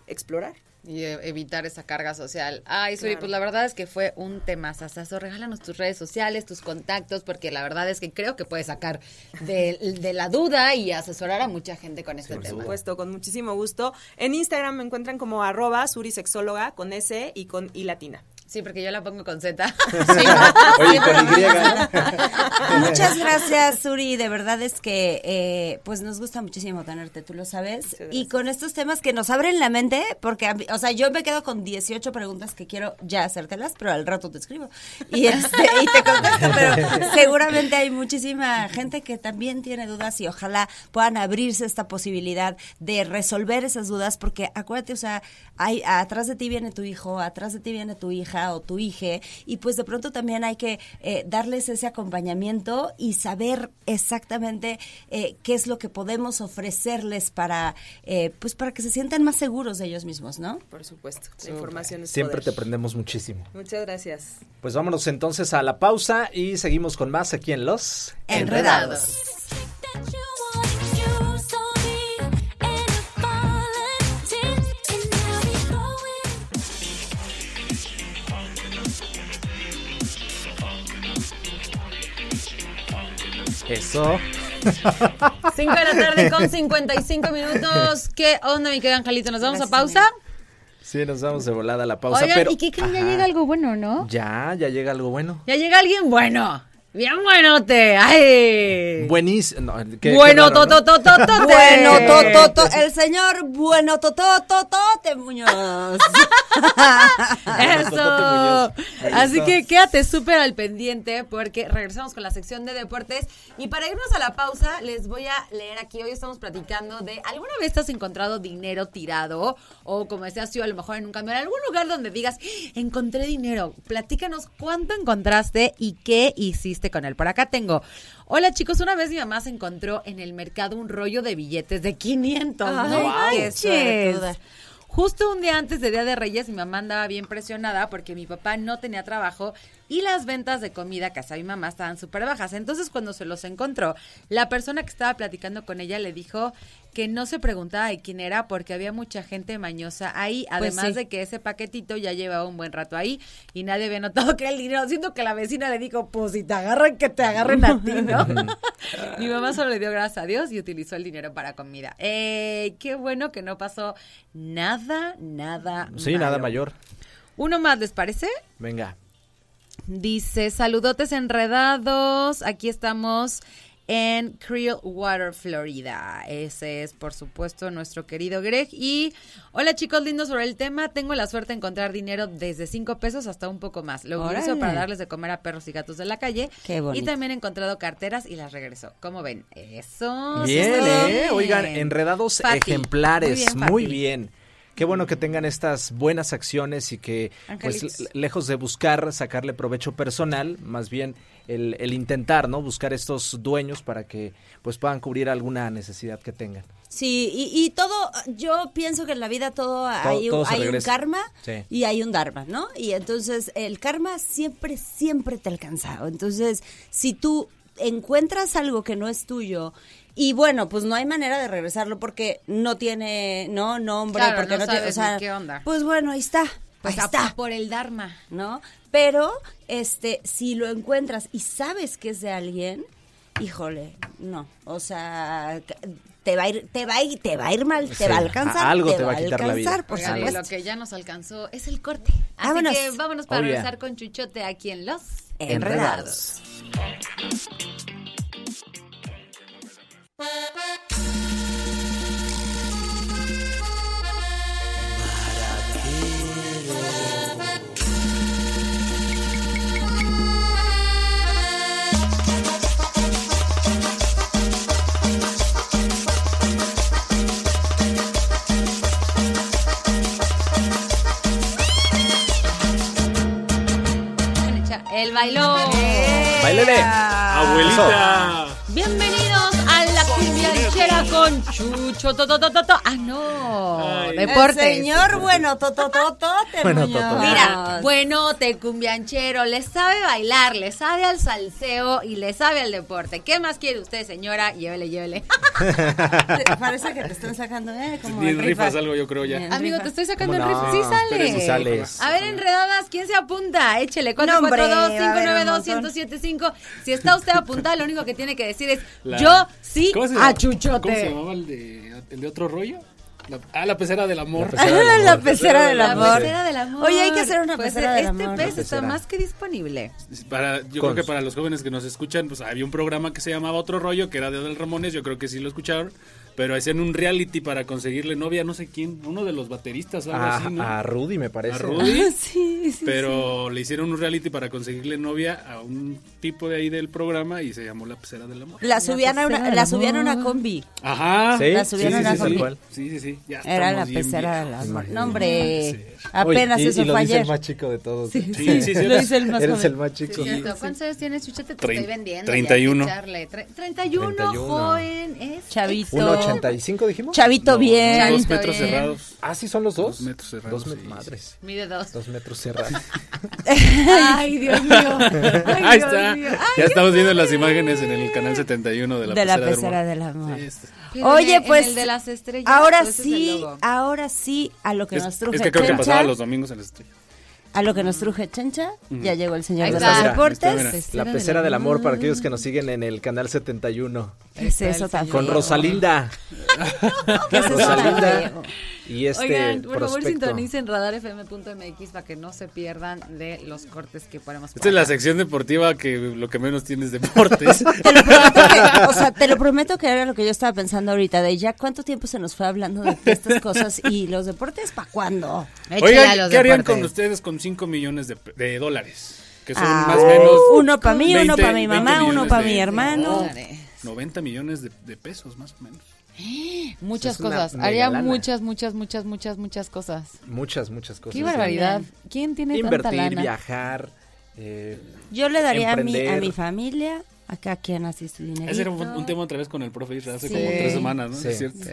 explorar. Y eh, evitar esa carga social. Ay, Suri, Claro. pues la verdad es que fue un tema sasazo. Regálanos tus redes sociales, tus contactos, porque la verdad es que creo que puedes sacar de, de la duda y asesorar a mucha gente con este Por tema. supuesto, con muchísimo gusto. En Instagram me encuentran como arroba surisexóloga con S y con I latina. Sí, porque yo la pongo con Z. [laughs] Oye, con Y. Muchas gracias, Suri. De verdad es que eh, pues nos gusta muchísimo tenerte, tú lo sabes. Y con estos temas que nos abren la mente, porque, a mí- o sea, yo me quedo con 18 preguntas que quiero ya hacértelas, pero al rato te escribo. Y, este, y te contesto, pero seguramente hay muchísima gente que también tiene dudas y ojalá puedan abrirse esta posibilidad de resolver esas dudas, porque acuérdate, o sea, hay, atrás de ti viene tu hijo, atrás de ti viene tu hija o tu hija, y pues de pronto también hay que eh, darles ese acompañamiento y saber exactamente eh, qué es lo que podemos ofrecerles para, eh, pues para que se sientan más seguros de ellos mismos, ¿no? Por supuesto, la información es Siempre te aprendemos muchísimo. Muchas gracias. Pues vámonos entonces a la pausa y seguimos con más aquí en Los Enredados. Eso. 5 de la tarde con [laughs] 55 minutos. ¿Qué onda, mi querido Angelito? ¿Nos vamos a pausa? Sí, nos vamos de volada a la pausa. Oigan, pero... ¿y qué creen? Ya llega algo bueno, ¿no? Ya, ya llega algo bueno. Ya llega alguien bueno. Bien buenote. ¡Ay! Buenísimo. No, qué- qué bueno, raro, ¿no? tototototote. Bueno, [laughs] Tototo, el señor Bueno Totototote Muñoz. [laughs] Eso. Así que quédate súper al pendiente porque regresamos con la sección de deportes. Y para irnos a la pausa, les voy a leer aquí. Hoy estamos platicando de ¿alguna vez te has encontrado dinero tirado? O como decías tú, a lo mejor en un camión, en algún lugar donde digas, "¡Ah! encontré dinero. Platícanos cuánto encontraste y qué hiciste con él. Por acá tengo. Hola chicos, una vez mi mamá se encontró en el mercado un rollo de billetes de 500. Ay, ¡No qué. Justo un día antes de Día de Reyes, mi mamá andaba bien presionada porque mi papá no tenía trabajo y las ventas de comida que hacía mi mamá estaban súper bajas. Entonces, cuando se los encontró, la persona que estaba platicando con ella le dijo que no se preguntaba de quién era porque había mucha gente mañosa ahí, además sí. de que ese paquetito ya llevaba un buen rato ahí y nadie había notado [laughs] que era el dinero. Siento que la vecina le dijo, pues si te agarran, que te agarren a ti, ¿no? Mi mamá solo le dio gracias a Dios y utilizó el dinero para comida. Eh, qué bueno que no pasó nada, nada. Sí, nada mayor. Uno más, ¿les parece? Venga. Dice, saludotes enredados. Aquí estamos en Creel Florida. Ese es, por supuesto, nuestro querido Greg. Y hola chicos lindos sobre el tema. Tengo la suerte de encontrar dinero desde 5 pesos hasta un poco más. Lo utilizo para darles de comer a perros y gatos de la calle. Qué bonito. Y también he encontrado carteras y las regreso. ¿Cómo ven? Eso. sí Bien, ¿eh? Oigan, enredados Fati. ejemplares. Muy Muy bien. Qué bueno que tengan estas buenas acciones y que, pues, Angelitos. lejos de buscar sacarle provecho personal, más bien el, el intentar, ¿no? Buscar estos dueños para que, pues, puedan cubrir alguna necesidad que tengan. Sí, y, y todo, yo pienso que en la vida todo, hay, todo un, hay un karma Sí. y hay un dharma, ¿no? Y entonces el karma siempre, siempre te alcanza. Entonces, si tú encuentras algo que no es tuyo y bueno, pues no hay manera de regresarlo porque no tiene, no, nombre, Claro, porque no no, tiene, o sea, qué onda. pues bueno, ahí está, Pues ahí está. por el Dharma. ¿no? Pero, este, si lo encuentras y sabes que es de alguien, híjole, no, o sea, te va a ir, te va a ir, te va a ir mal, te Sí, va a alcanzar, algo te, te va a quitar la vida. alcanzar, por Oigan, y supuesto. lo que ya nos alcanzó es el corte. Así Vámonos. que vámonos para Oh, yeah. regresar con Chuchote aquí en Los Enredados. Bailón. ¡Bailele! Abuelita. Chucho. To, to, to, to, to. Ah, no. Ay. Deportes. El señor, bueno, totototote, Bueno. Mira, bueno, te cumbianchero, le sabe bailar, le sabe al salseo y le sabe al deporte. ¿Qué más quiere usted, señora? Llévele, llévele. Parece que te están sacando, ¿eh? Como Ni en rifas rifa. algo, yo creo ya. Bien. Amigo, te estoy sacando el ¿Cómo riff. no? Sí sale. Sí sales. A ver, enredadas, ¿quién se apunta? Échele, No, hombre, va a haber un 442-592-1075. Si está usted apuntada, lo único que tiene que decir es La- yo sí ¿Cómo se a Chuchote. ¿Cómo se llamaba el de, el de otro rollo? La- ah, la pecera del amor. La pecera del [laughs] amor. La pecera del amor. Oye, hay que hacer una Pues, pecera del este amor. pez está más que disponible. Para, yo creo que para los jóvenes que nos escuchan, pues había un programa que se llamaba Otro Rollo, que era de Adel Ramones, yo creo que sí lo escucharon, pero hacían un reality para conseguirle novia, no sé quién, uno de los bateristas o algo A, así, ¿no? a Rudy, me parece. A Rudy, [laughs] Sí, sí. pero le hicieron un reality para conseguirle novia a un tipo de ahí del programa y se llamó La Pecera del Amor. La subían, a una, la subían a una combi. Ajá. Sí, La subieron sí, a sí, combi. Sí, sí, sí. Ya Era la pecera del amor. No, hombre, apenas Uy, y, eso y lo fue dice ayer. el más chico de todos. Sí, Sí, sí, sí. [laughs] Lo dice el más Eres joven. el más chico. ¿Cuántos años tienes, Chuchete? Te estoy vendiendo. 31. ya, Charlie. Tre- 31, 31. joven. Es Chavito. 1.85 dijimos. Chavito No, bien. Dos Chavito metros bien. cerrados. Ah, sí, son los dos. Dos metros cerrados, Dos met- sí, madres. Mide dos. Dos metros cerrados. [laughs] Ay, Dios mío. Ay, Ahí Dios está. mío. Ya estamos viendo las imágenes en el canal 71 de la de la pecera, del del amor. Sí, este. Oye, pues, el de las estrellas. Ahora pues, sí, ahora sí, a lo que Es, nos truje es que creo que pasaba los domingos en la estrella. A lo que nos truje Chencha, ya llegó el señor de los deportes. mira. La pecera del amor para aquellos que nos siguen en el canal 71. ¿Qué es eso tan Con? Rosalinda. ¿Qué es eso tan Rosalinda. Y este Oigan, por favor sintonicen radarfm.mx para que no se pierdan de los cortes que ponemos. Esta es la sección deportiva que lo que menos tiene es deportes. [laughs] Te lo prometo que, o sea, te lo prometo que era lo que yo estaba pensando ahorita, de ya cuánto tiempo se nos fue hablando de estas cosas y los deportes, ¿para cuándo? Oigan, ¿qué harían deportes. con ustedes con 5 millones de, de dólares? Que son Ah, más o menos... uno para mí, uno 20, para mi 20 mamá, uno para mi hermano. Dólares. 90 millones de, de pesos, más o menos. [gasps] Muchas Es cosas. Haría lana. muchas, muchas, muchas, muchas, muchas cosas. Muchas, muchas cosas. Qué barbaridad. ¿Quién tiene tanta Invertir, lana? viajar. eh, Yo le daría a mi, a mi familia, acá quien así su dinero. Ese era un, un tema otra vez con el profe Isra hace Sí. como tres semanas, ¿no? Sí. ¿Es cierto? Sí.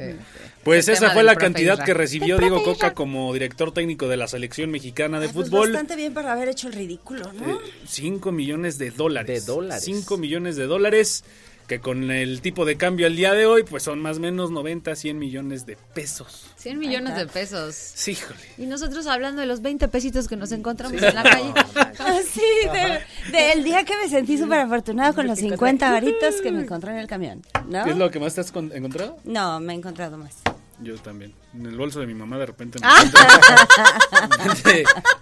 Pues El esa fue la cantidad Isra. que recibió Diego Coca como director técnico de la selección mexicana de Ay, pues fútbol. bastante bien para haber hecho el ridículo, ¿no? 5 millones de dólares. De dólares. 5 millones de dólares que con el tipo de cambio al día de hoy pues son más o menos 90, 100 millones de pesos. 100 millones de pesos. Sí, híjole. Y nosotros hablando de los 20 pesitos que nos encontramos en la calle. Así, de- del día que me sentí súper afortunado con los 50 varitos que me encontré en el camión, ¿no? ¿Qué es lo que más te has con- encontrado? No, me he encontrado más. Yo también. En el bolso de mi mamá de repente, me Ah.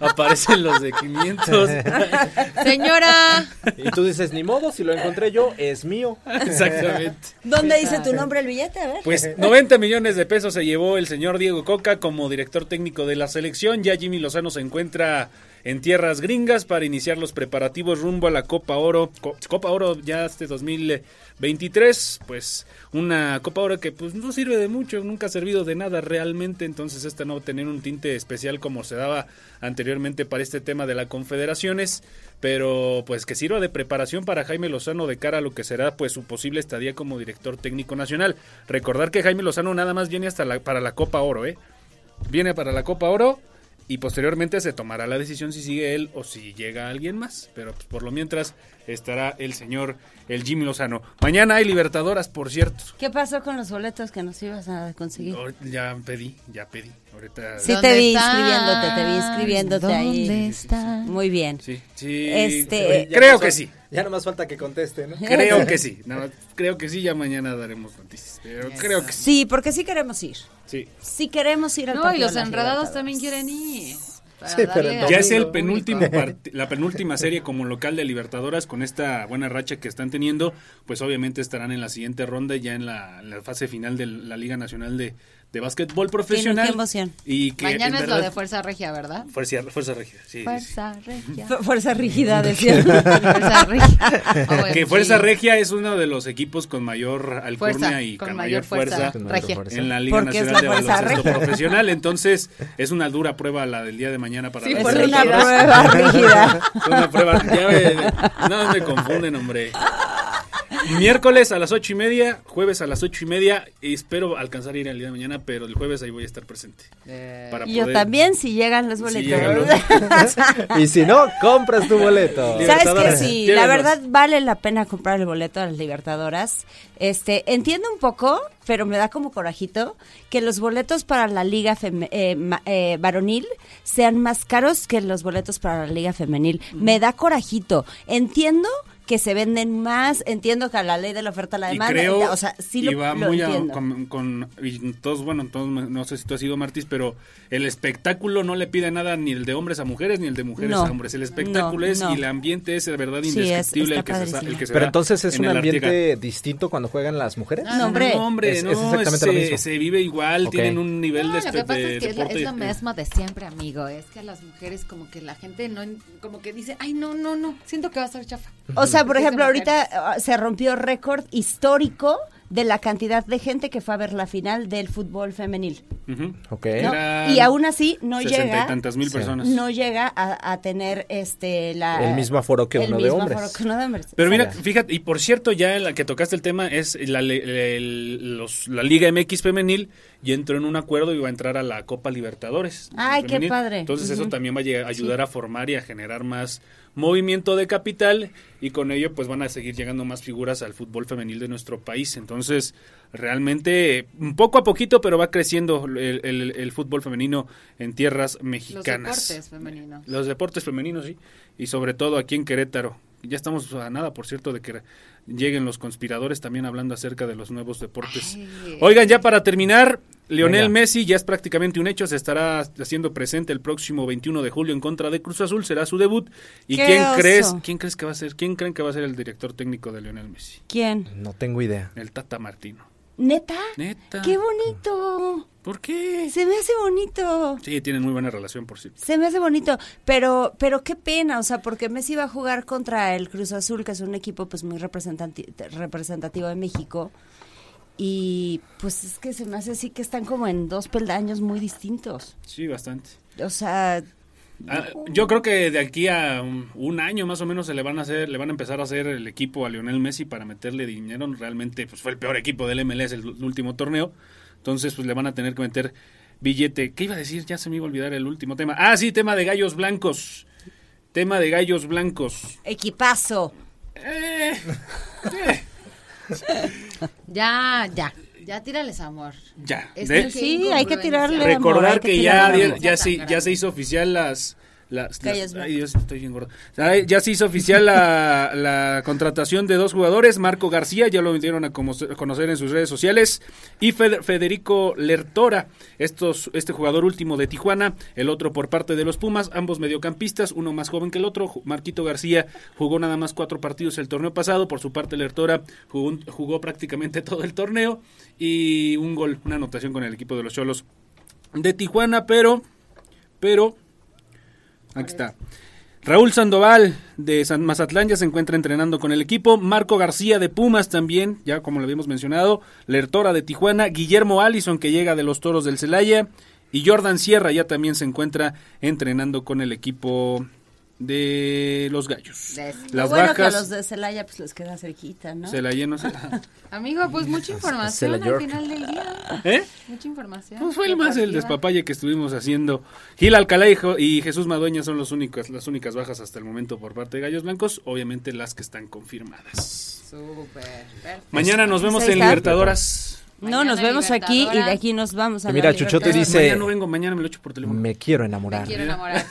[laughs] aparecen los de 500. [laughs] Señora, y tú dices, ni modo, si lo encontré yo, es mío. Exactamente. ¿Dónde dice tu nombre el billete? A ver. Pues 90 millones de pesos se llevó el señor Diego Coca como director técnico de la selección. Ya Jimmy Lozano se encuentra en tierras gringas para iniciar los preparativos rumbo a la Copa Oro. Co- Copa Oro ya este 2023, pues una Copa Oro que pues no sirve de mucho, nunca ha servido de nada realmente, entonces esta no va a tener un tinte especial como se daba anteriormente para este tema de las confederaciones, pero pues que sirva de preparación para Jaime Lozano de cara a lo que será pues su posible estadía como director técnico nacional. Recordar que Jaime Lozano nada más viene hasta la, para la Copa Oro, ¿eh? Viene para la Copa Oro y posteriormente se tomará la decisión si sigue él o si llega alguien más. Pero pues, por lo mientras estará el señor, el Jimmy Lozano. Mañana hay Libertadoras, por cierto. ¿Qué pasó con los boletos que nos ibas a conseguir? Ahor- Ya pedí, ya pedí. Ahorita. Sí ¿Dónde te vi están? inscribiéndote, te vi inscribiéndote ahí. ¿Dónde están? Muy bien. Sí, sí. Este- creo que sí. Ya no más falta que conteste, ¿no? [laughs] Creo que sí. Más, creo que sí. Ya mañana daremos noticias. Pero creo que sí. Sí, porque sí queremos ir. sí. Sí queremos ir al no, y los enredados también quieren ir. Sí, pero al Ya es el penúltimo parti- la penúltima serie como local de Libertadores con esta buena racha que están teniendo, pues obviamente estarán en la siguiente ronda ya en la, en la fase final de la Liga Nacional de, de Básquetbol Profesional. qué emoción. Y que Mañana es lo de Fuerza Regia, ¿verdad? Fuerza, fuerza Regia, sí. Fuerza Regia. Fu- Fuerza rígida, [laughs] decía. Fuerza Regia. Que OMG. Fuerza Regia es uno de los equipos con mayor alcurnia Fuerza, y con con, mayor mayor fuerza, fuerza. Regia. en la Liga Porque es Nacional de la Fuerza Baloncesto Regia. Profesional. Entonces, es una dura prueba la del día de mañana para Sí, las Es una prueba rígida. [laughs] Es una prueba. Ya me, no me confunden, hombre. Miércoles a las ocho y media, jueves a las ocho y media. Y espero alcanzar a ir el día de mañana, pero el jueves ahí voy a estar presente. Para Y yo también, si llegan los Si boletos. llegan los- [laughs] Y si no, compras tu boleto. ¿Sabes? Libertadores. Sí, Llévenos. la verdad vale la pena comprar el boleto a las Libertadoras. Este, entiendo un poco, pero me da como corajito que los boletos para la liga feme- eh, ma- eh, varonil sean más caros que los boletos para la liga femenil. Me da corajito. Entiendo que se venden más, entiendo que a la ley de la oferta a la Y demanda, creo, o sea, sí lo, y va lo muy a- con, con- y todos, bueno, todos, no sé si tú has sido Martis, pero el espectáculo no le pide nada ni el de hombres a mujeres ni el de mujeres No, a hombres. El espectáculo no, es no. y el ambiente es de verdad Sí, es- indescriptible el, que se, el que se Pero da entonces es en un ambiente distinto cuando juegan las mujeres. No, hombre. No, hombre, Es- no, es exactamente lo mismo. se vive igual, tienen un nivel No, de, lo que pasa de es que es, la- es lo mismo de siempre, amigo. Es que a las mujeres como que la gente no, como que dice, ay, no, no, no, siento que va a ser chafa. O sea, por de ejemplo, ahorita ah, se rompió récord histórico de la cantidad de gente que fue a ver la final del fútbol femenil. Eran Y aún así no llega y tantas mil Sí. personas. no llega a, a tener este la El mismo aforo que el uno de mismo hombres. aforo que uno de hombres. Pero mira, fíjate, y por cierto, ya en la que tocaste el tema es la, el- los- la Liga MX femenil y entró en un acuerdo y va a entrar a la Copa Libertadores. Ay, qué padre. Entonces eso también va a ayudar a formar y a generar más movimiento de capital y con ello pues van a seguir llegando más figuras al fútbol femenil de nuestro país. Entonces realmente, poco a poquito, pero va creciendo el, el- el fútbol femenino en tierras Los mexicanas. deportes femeninos. Los deportes femeninos, sí. Y sobre todo aquí en Querétaro. Ya estamos a nada, por cierto, de que lleguen los conspiradores también hablando acerca de los nuevos deportes. Ay. Oigan, ya para terminar, Lionel Venga. Messi ya es prácticamente un hecho, se estará haciendo presente el próximo 21 de julio en contra de Cruz Azul, será su debut. ¿Y ¡Qué quién oso! crees, quién crees que va a ser, quién creen que va a ser el director técnico de Lionel Messi? ¿Quién? No tengo idea. El Tata Martino. ¿Neta? Neta. ¡Qué bonito! ¿Por qué? Se me hace bonito. Sí, tienen muy buena relación, por cierto. Se me hace bonito, pero pero qué pena, o sea, porque Messi va a jugar contra el Cruz Azul, que es un equipo pues muy representativo de México. Y pues es que se me hace así que están como en dos peldaños muy distintos. Sí, bastante. O sea, Ah, yo creo que de aquí a un, un año más o menos se le van a hacer, le van a empezar a hacer el equipo a Lionel Messi para meterle dinero. Realmente, pues fue el peor equipo del MLS el, u- último torneo. Entonces, pues le van a tener que meter billete. ¿Qué iba a decir? Ya se me iba a olvidar el último tema. Ah, sí, tema de gallos blancos. Tema de gallos blancos. equipazo. Eh, eh, [laughs] Ya, ya. Ya tírales amor. ya. Es De- Sí, hay que tirarle amor, recordar que que tirarle ya, amor. ya, se, grande. ya se hizo oficial las... las, Calles las- ay Dios, estoy bien gordo. Ay, Ya se hizo oficial la, [laughs] la contratación de dos jugadores, Marco García, ya lo dieron a conocer en sus redes sociales, y Fed- Federico Lertora, estos, este jugador último de Tijuana, el otro por parte de los Pumas, ambos mediocampistas, uno más joven que el otro, Marquito García jugó nada más cuatro partidos el torneo pasado, por su parte Lertora jugó, jugó prácticamente [laughs] todo el torneo, y un gol, una anotación con el equipo de los Cholos de Tijuana, pero, pero, aquí está. Raúl Sandoval de San Mazatlán ya se encuentra entrenando con el equipo. Marco García de Pumas también, ya como lo habíamos mencionado. Lertora de Tijuana. Guillermo Allison que llega de los Toros del Celaya. Y Jordan Sierra ya también se encuentra entrenando con el equipo de los Gallos. Las bueno que a bajas. los de Celaya pues les queda cerquita, ¿no? Celaya, no sé. Amigo, pues mucha información al York. final del día. ¿Eh? Mucha información. Pues fue el más el despapalle que estuvimos haciendo. Gil Alcalá y Jo- y Jesús Madueña son los únicos, las únicas bajas hasta el momento por parte de Gallos Blancos. Obviamente las que están confirmadas. Súper. perfecto. Mañana nos vemos en. Libertadoras. No, Mañana nos vemos aquí y de aquí nos vamos a Y la mira, Chuchote Libertadora. dice- Mañana no vengo, mañana me lo echo por teléfono. Me quiero Me enamorar. [laughs] quiero enamorar.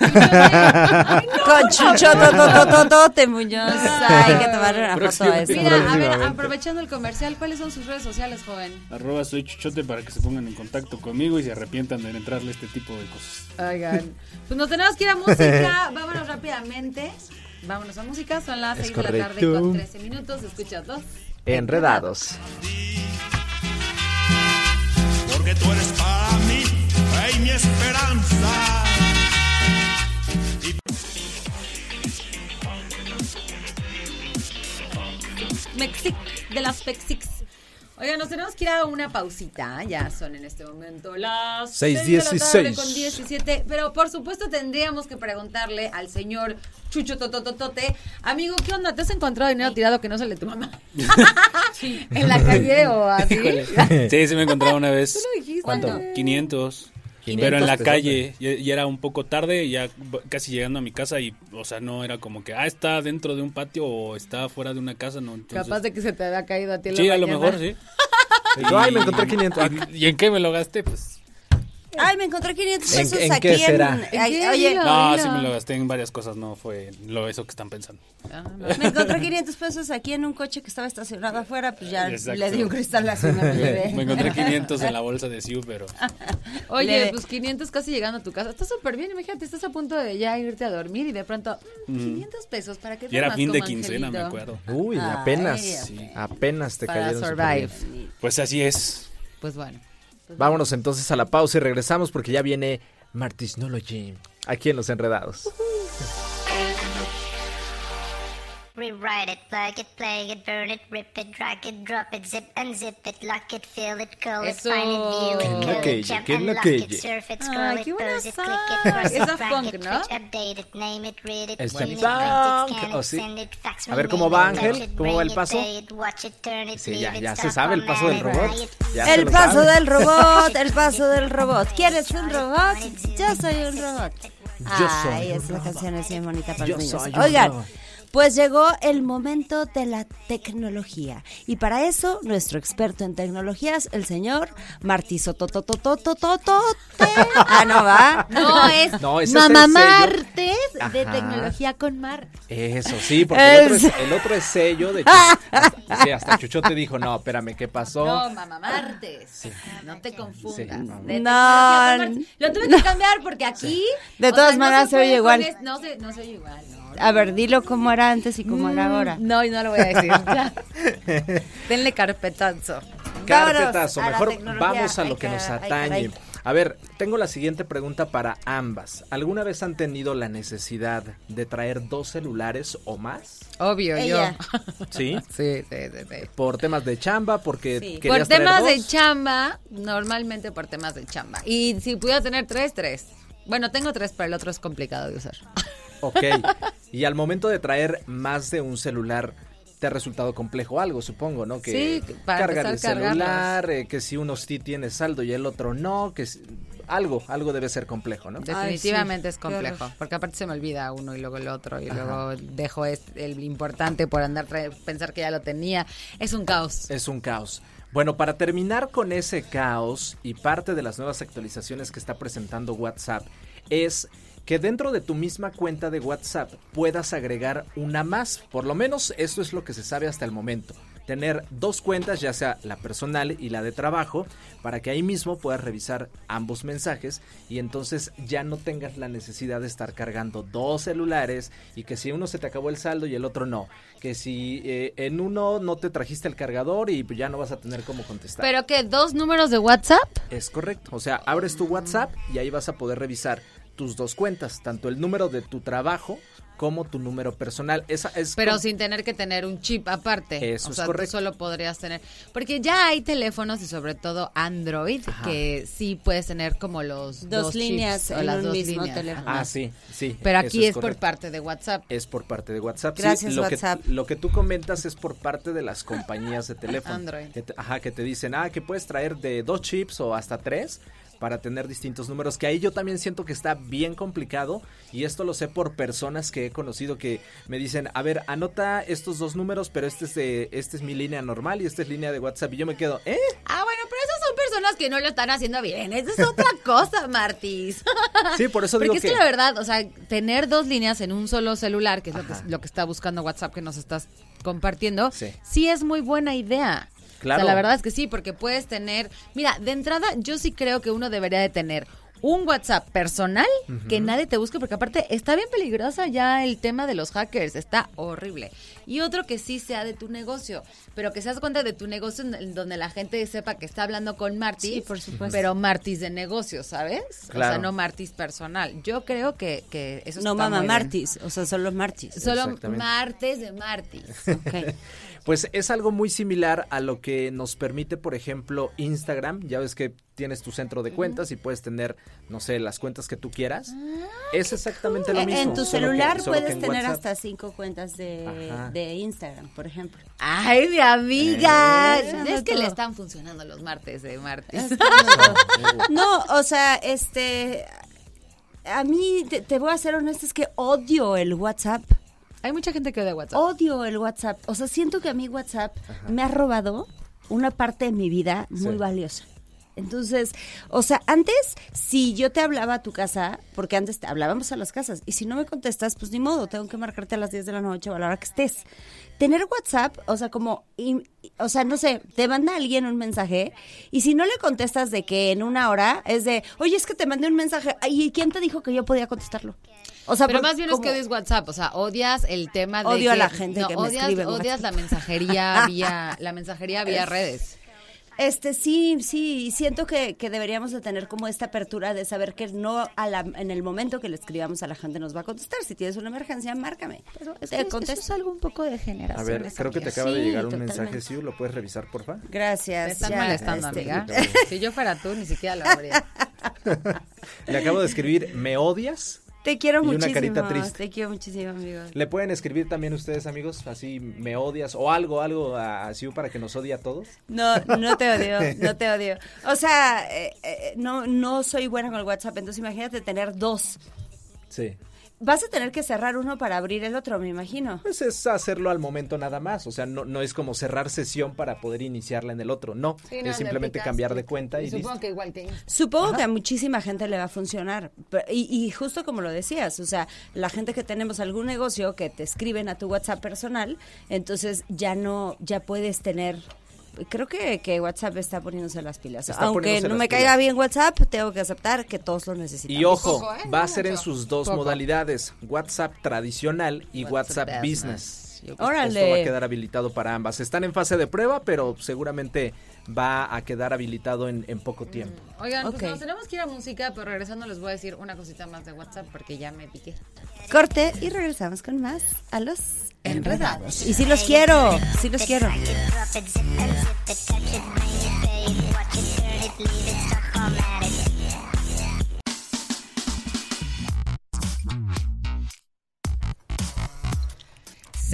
Con Chucho Totototote Muñoz. Hay que tomar una foto Próximo. a eso. Mira, a ver, aprovechando el comercial, ¿cuáles son sus redes sociales, joven? Arroba soy Chuchote para que se pongan en contacto conmigo y se arrepientan de entrarle a este tipo de cosas. Oigan. Pues nos tenemos que ir a música. [laughs] Vámonos rápidamente. Vámonos a música. Son las Es 6 de la tarde con 13 minutos. Escucha dos. Enredados. Tú eres para mí, fe y mi esperanza. Mexic, de las Pexix. Oigan, nos tenemos que ir a una pausita. Ya son en este momento las 6 de la tarde 6:16. con 17. Pero por supuesto tendríamos que preguntarle al señor Chucho Totototote. Amigo, ¿qué onda? ¿Te has encontrado dinero tirado que no sale tu mamá? [laughs] ¿En la calle o así? [laughs] Sí, se me encontraba una vez. Tú lo dijiste. ¿Cuánto? 500. 500 pero en la pesos. calle, y, y era un poco tarde, ya casi llegando a mi casa y, o sea, no era como que, ah, está dentro de un patio o está fuera de una casa, no. Entonces, Capaz de que se te haya caído a ti la Sí, a lo mejor, sí. [laughs] Digo, Ay, me encontré 500. ¿Y, [laughs] y en qué me lo gasté? Pues, Ay, me encontré 500 ¿En- pesos en aquí qué en... será? ay, ¿En qué? oye, Dilo. no, sí me lo gasté en varias cosas, no fue lo eso que están pensando. Ah, no. me encontré 500 pesos aquí en un coche que estaba estacionado afuera, pues ya Exacto. le di un cristal así me lo llevé. Me encontré 500 en la bolsa de Siu, pero [laughs] Oye, Le- pues 500 casi llegando a tu casa. Está súper bien, imagínate, estás a punto de ya irte a dormir y de pronto, mm, 500 pesos, ¿para qué y era fin de quincena, me angelito? acuerdo. Uy, Ay, apenas. sí. Apenas te Para cayeron. survive. Pues así es. Pues bueno. Vámonos entonces a la pausa y regresamos porque ya viene Martisnology aquí en Los Enredados. Rewrite it, plug it, play it, burn it, rip it, drag it, drop it, zip and zip it, lock it, fill it, call it, Eso. find it, view Que it, quede, it, jump no lock quede. it, surf it, Ay, scroll qué it, buena pose it, song. click it, cross Es it, drag ¿no? update it, name it, read it, Es it, print it, scan Oh, it, sí. send it, fax, A ver, rename ¿cómo it, va, touch Ángel? it, ¿Cómo va el it, paso? pay it, watch it, turn it, Sí, leave ya, it, ya se stop, sabe el paso del format robot. it, Ya se El lo paso sabe. del robot, el paso del robot. ¿Quieres un robot? Yo soy un robot. Yo soy Ay, un esa canción es bien bonita para Yo los niños. soy un Oigan, robot. Pues llegó el momento de la tecnología. Y para eso, nuestro experto en tecnologías, el señor Martizo Ah, no va. No, es No, ese es Mamá. Martes de Ajá. tecnología con Mar. Eso, sí, porque el otro, Es- es, el otro es sello de... [laughs] Hasta, sí, hasta Chucho te dijo, no, espérame, ¿qué pasó? No, Mamá Martes. No te confundas. Sí, De no. No. Lo tuve que cambiar porque aquí. De todas sea, no maneras se oye igual. es- no, se, no se oye igual. No, A ver, dilo cómo era antes y cómo era ahora. Mm, No, no lo voy a decir. Ya. [laughs] [laughs] Denle carpetazo. Carpetazo, a mejor vamos a lo que nos atañe. A ver, tengo la siguiente pregunta para ambas. ¿Alguna vez han tenido la necesidad de traer dos celulares o más? Obvio, Ella. yo. [laughs] ¿Sí? Sí, sí, sí. sí. Por temas de chamba, porque Sí. Por traer temas de chamba, normalmente por temas de chamba. Y si pudiera tener tres, tres. Bueno, tengo tres, pero el otro es complicado de usar. Ok. Y al momento de traer más de un celular, te ha resultado complejo algo, supongo, ¿no? Que Sí, para cargar el celular, eh, que si uno sí tiene saldo y el otro no, que si- algo, algo debe ser complejo, ¿no? Definitivamente sí, es complejo, porque aparte se me olvida uno y luego el otro y luego dejo el importante por andar pensar que ya lo tenía. Es un caos. Es un caos. Bueno, para terminar con ese caos y parte de las nuevas actualizaciones que está presentando WhatsApp es que dentro de tu misma cuenta de WhatsApp puedas agregar una más. Por lo menos eso es lo que se sabe hasta el momento. Tener dos cuentas, ya sea la personal y la de trabajo, para que ahí mismo puedas revisar ambos mensajes y entonces ya no tengas la necesidad de estar cargando dos celulares y que si uno se te acabó el saldo y el otro no. Que si eh, en uno no te trajiste el cargador y ya no vas a tener cómo contestar. Pero que dos números de WhatsApp. Es correcto. O sea, abres tu WhatsApp y ahí vas a poder revisar tus dos cuentas, tanto el número de tu trabajo como tu número personal. Esa es Pero sin tener que tener un chip aparte. Eso o es sea, correcto. tú solo podrías tener. Porque ya hay teléfonos y sobre todo Android que sí puedes tener como los Dos dos, líneas chips o en las un dos mismo líneas. teléfono. Ah, sí, sí. Pero aquí es, por parte de WhatsApp. Es por parte de WhatsApp. sí. Gracias, lo WhatsApp. Que, lo que tú comentas es por parte de las compañías de [laughs] teléfono. Android. Que te- ajá, que te dicen, ah, que puedes traer de dos chips o hasta tres para tener distintos números, que ahí yo también siento que está bien complicado y esto lo sé por personas que he conocido que me dicen, a ver, anota estos dos números, pero este es de, este es mi línea normal y esta es línea de WhatsApp y yo me quedo, ¿eh? Ah, bueno, pero esas son personas que no lo están haciendo bien. Esa es otra [laughs] cosa, Martis. [laughs] Sí, por eso Porque digo es que, que... la verdad, o sea, tener dos líneas en un solo celular, que es lo que, lo que está buscando WhatsApp que nos estás compartiendo, Sí. sí, es muy buena idea. Claro. O sea, la verdad es que sí, porque puedes tener, mira, de entrada yo sí creo que uno debería de tener un WhatsApp personal que nadie te busque porque aparte está bien peligrosa ya el tema de los hackers, está horrible. Y otro que sí sea de tu negocio, pero que seas cuenta de tu negocio en donde la gente sepa que está hablando con Martis, Sí, por supuesto. pero Martis de negocio, ¿sabes? O sea, Claro. no Martis personal. Yo creo que, que eso No está mamá muy bien. Martis, o sea, solo Martis. Solo martes de Martis. Ok. [laughs] Pues es algo muy similar a lo que nos permite, por ejemplo, Instagram. Ya ves que tienes tu centro de cuentas y puedes tener, no sé, las cuentas que tú quieras. es exactamente lo mismo. en tu celular que puedes en tener WhatsApp- hasta cinco cuentas de, Instagram, por ejemplo. Ay, mi amiga. Eh, es que todo. le están funcionando los martes de Martis. [laughs] No, o sea, este, a mí, te, te voy a ser honesta, es que odio el WhatsApp. Hay mucha gente que odia WhatsApp. Odio el WhatsApp. O sea, siento que a mí WhatsApp me ha robado una parte de mi vida muy Sí. valiosa. Entonces, o sea, antes, si yo te hablaba a tu casa, porque antes te hablábamos a las casas, y si no me contestas, pues ni modo, tengo que marcarte a las 10 de la noche o a la hora que estés. Tener WhatsApp, o sea, como, y- o sea, no sé, te manda alguien un mensaje, y si no le contestas de que en una hora, es de, oye, es que te mandé un mensaje, ¿y quién te dijo que yo podía contestarlo? O sea, Pero por- más bien es que odias WhatsApp, o sea, odias el tema de Odio a la gente no, que me odias, escribe odias la mensajería vía [laughs] la mensajería vía redes. Este sí, sí, siento que, que deberíamos de tener como esta apertura de saber que no a la, en el momento que le escribamos a la gente nos va a contestar. Si tienes una emergencia, márcame. Te contesto. algo un poco de generación. A ver, creo que te acaba de llegar un totalmente. mensaje, Siu, ¿lo puedes revisar, porfa? Gracias. Te están ya, molestando, este, amiga. Si yo fuera tú, ni siquiera lo habría. [laughs] Le acabo de escribir, ¿me odias? Te quiero Y una muchísimo. carita triste. Te quiero muchísimo, amigo. ¿Le pueden escribir también ustedes, amigos? Así, ¿me odias? O algo, algo a, a Siu para que nos odie a todos. No, no te odio, no te odio. O sea, eh, eh, no, no soy buena con el WhatsApp, entonces imagínate tener dos. Sí. Vas a tener que cerrar uno para abrir el otro, me imagino. Pues es hacerlo al momento nada más, o sea, no, no es como cerrar sesión para poder iniciarla en el otro, no, Sí, no, es le simplemente picas, cambiar de cuenta y, supongo listo. que igual que Supongo que a muchísima gente le va a funcionar. Y, y justo como lo decías, o sea, la gente que tenemos algún negocio que te escriben a tu WhatsApp personal, entonces ya no, ya puedes tener. Creo que, que WhatsApp está poniéndose las pilas. Está Aunque no me pilas. caiga bien WhatsApp, tengo que aceptar que todos lo necesitamos. Y ojo, Poco, ¿eh? va a ser en sus dos Poco. modalidades, WhatsApp tradicional y WhatsApp, WhatsApp Business. Business. Yo- Órale. Esto va a quedar habilitado para ambas. Están en fase de prueba, pero seguramente va a quedar habilitado en, en poco tiempo. Oigan, pues nos tenemos que ir a música, pero regresando les voy a decir una cosita más de WhatsApp porque ya me piqué. Corte y regresamos con más a los enredados. Y sí los quiero, sí los quiero.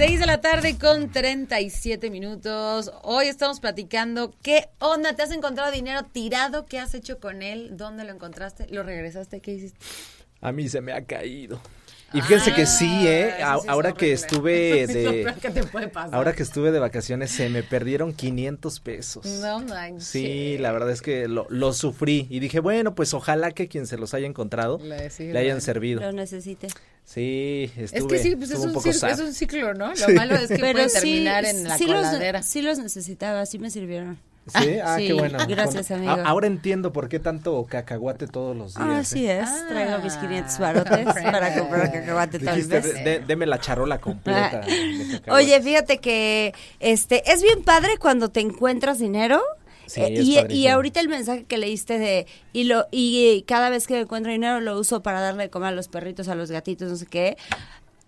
6 de la tarde con 37 minutos. Hoy estamos platicando qué onda, ¿te has encontrado dinero tirado? ¿Qué has hecho con él? ¿Dónde lo encontraste? ¿Lo regresaste? ¿Qué hiciste? A mí se me ha caído. Y fíjense que sí, ¿eh? Ah, es ahora que estuve [laughs] Eso de... peor que te puede pasar. Ahora que estuve de vacaciones se me perdieron 500 pesos. No manches. Sí, la verdad es que lo, lo sufrí y dije, bueno, pues ojalá que quien se los haya encontrado Le le hayan servido. Lo necesite. Sí, estuve, Es que sí, pues es un, sad. es un ciclo, ¿no? Lo malo es que puede terminar en la sí los, coladera. sí los necesitaba, sí me sirvieron. Sí, ah, [laughs] Sí, qué bueno. gracias, Con- amigo. ahora entiendo por qué tanto cacahuate todos los días. Ah, ¿eh? así es. Ah. Traigo mis 500 barotes [laughs] para comprar cacahuate tal Dijiste, vez. de- de- deme la charola completa. [laughs] de cacahuate. Oye, fíjate que este es bien padre cuando te encuentras dinero. Sí, eh, es y, ahorita el mensaje que leíste de y lo y cada vez que encuentro dinero lo uso para darle de comer a los perritos, a los gatitos, no sé qué.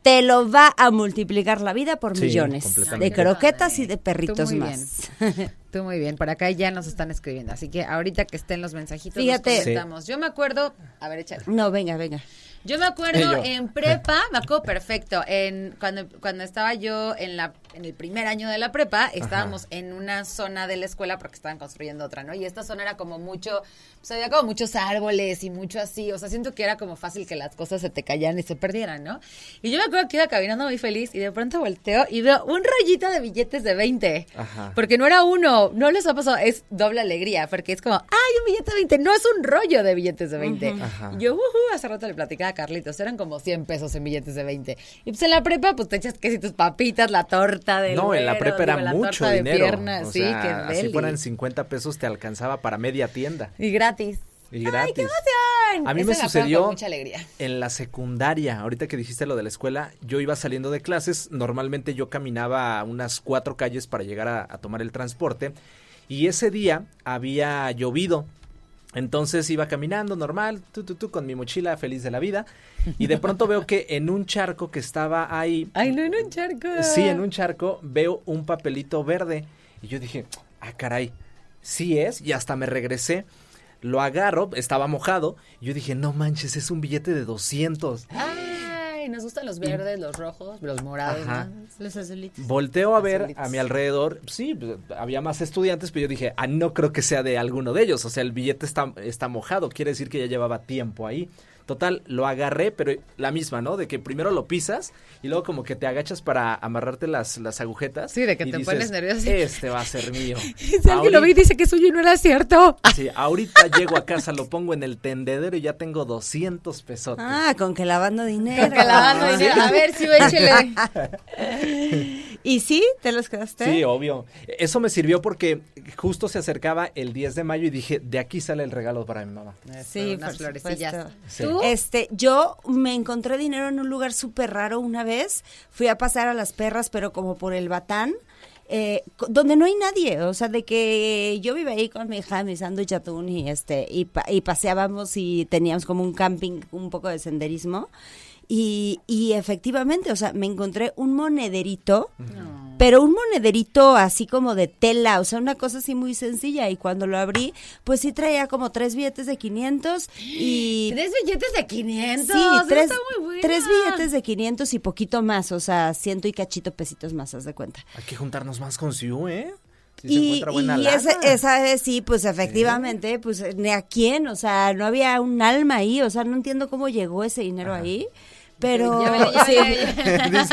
Te lo va a multiplicar la vida por Sí, millones de croquetas y de perritos Tú muy más. [laughs] Tú muy bien, por acá ya nos están escribiendo, así que ahorita que estén los mensajitos Fíjate. los comentamos. Yo me acuerdo, a ver, échale. no, venga, venga. Yo me acuerdo Yo. en prepa, me acuerdo perfecto, en cuando cuando estaba yo en la en el primer año de la prepa, estábamos en una zona de la escuela porque estaban construyendo otra, ¿no? Y esta zona era como mucho, pues había como muchos árboles y mucho así, o sea, siento que era como fácil que las cosas se te cayeran y se perdieran, ¿no? Y yo me acuerdo que iba caminando muy feliz y de pronto volteo y veo un rollito de billetes de 20. Ajá. Porque no era uno, no les ha pasado, es doble alegría, porque es como, ¡ay, un billete de 20! No es un rollo de billetes de 20. Ajá. Yo, ujú, hace rato le platicaba a Carlitos, eran como 100 pesos en billetes de 20. Y pues en la prepa, pues te echas que si tus papitas, la torta No, en la prepa era digo, la mucho torta de dinero. pierna, o sí, sea, así fueran 50 pesos te alcanzaba para media tienda. Y gratis. Y ¡Ay, gratis. qué emoción! A mí Eso me sucedió mucha alegría. en la secundaria. Ahorita que dijiste lo de la escuela, yo iba saliendo de clases. Normalmente yo caminaba unas cuatro calles para llegar a, a tomar el transporte. Y ese día había llovido. Entonces iba caminando normal, tú, tú, tú, con mi mochila feliz de la vida. Y de pronto veo que en un charco que estaba ahí, Ay, no, en un charco. sí, en un charco, veo un papelito verde. Y yo dije, ah, caray, sí es. Y hasta me regresé. Lo agarro, estaba mojado. Y yo dije, no manches, es un billete de 200. Ay, nos gustan los verdes, los rojos, los morados. Ajá. ¿no? Los azulitos. Volteo a ver Azulitos. a mi alrededor. Sí, pues, había más estudiantes, pero yo dije, ah, no creo que sea de alguno de ellos. O sea, el billete está, está mojado. Quiere decir que ya llevaba tiempo ahí. Total, lo agarré, pero la misma, ¿no? De que primero lo pisas y luego como que te agachas para amarrarte las, las agujetas. Sí, de que te dices, pones nervioso. [laughs] Este va a ser mío. [laughs] Si alguien lo ve y dice que suyo y no era cierto. [laughs] Sí, ahorita llego a casa, lo pongo en el tendedero y ya tengo 200 pesos. Ah, con que lavando dinero. Que lavando dinero. A ver, si échele. ¿Y sí? ¿Te los quedaste? Sí, obvio. Eso me sirvió porque justo se acercaba el 10 de mayo y dije, de aquí sale el regalo para mi mamá. Sí, unas por florecillas. Sí. ¿Tú? Este, yo me encontré dinero en un lugar súper raro una vez. Fui a pasar a las perras, pero como por el batán. eh, donde no hay nadie, o sea, de que yo vive ahí con mi hija, mi sándwich atún y este, y, pa- y paseábamos y teníamos como un camping, un poco de senderismo. Y, y efectivamente, o sea, me encontré un monederito, pero un monederito así como de tela, o sea, una cosa así muy sencilla. Y cuando lo abrí, pues sí traía como tres billetes de 500 y... [gasps] ¿Tres billetes de 500? Sí, tres, está muy buena. tres billetes de 500 y poquito más, o sea, ciento y cachito pesitos más, haz de cuenta. Hay que juntarnos más con Siu, ¿eh? Y y esa vez sí, pues efectivamente, pues ni a quién, o sea, no había un alma ahí, o sea, no entiendo cómo llegó ese dinero ahí, pero Llévele, llévele, sí.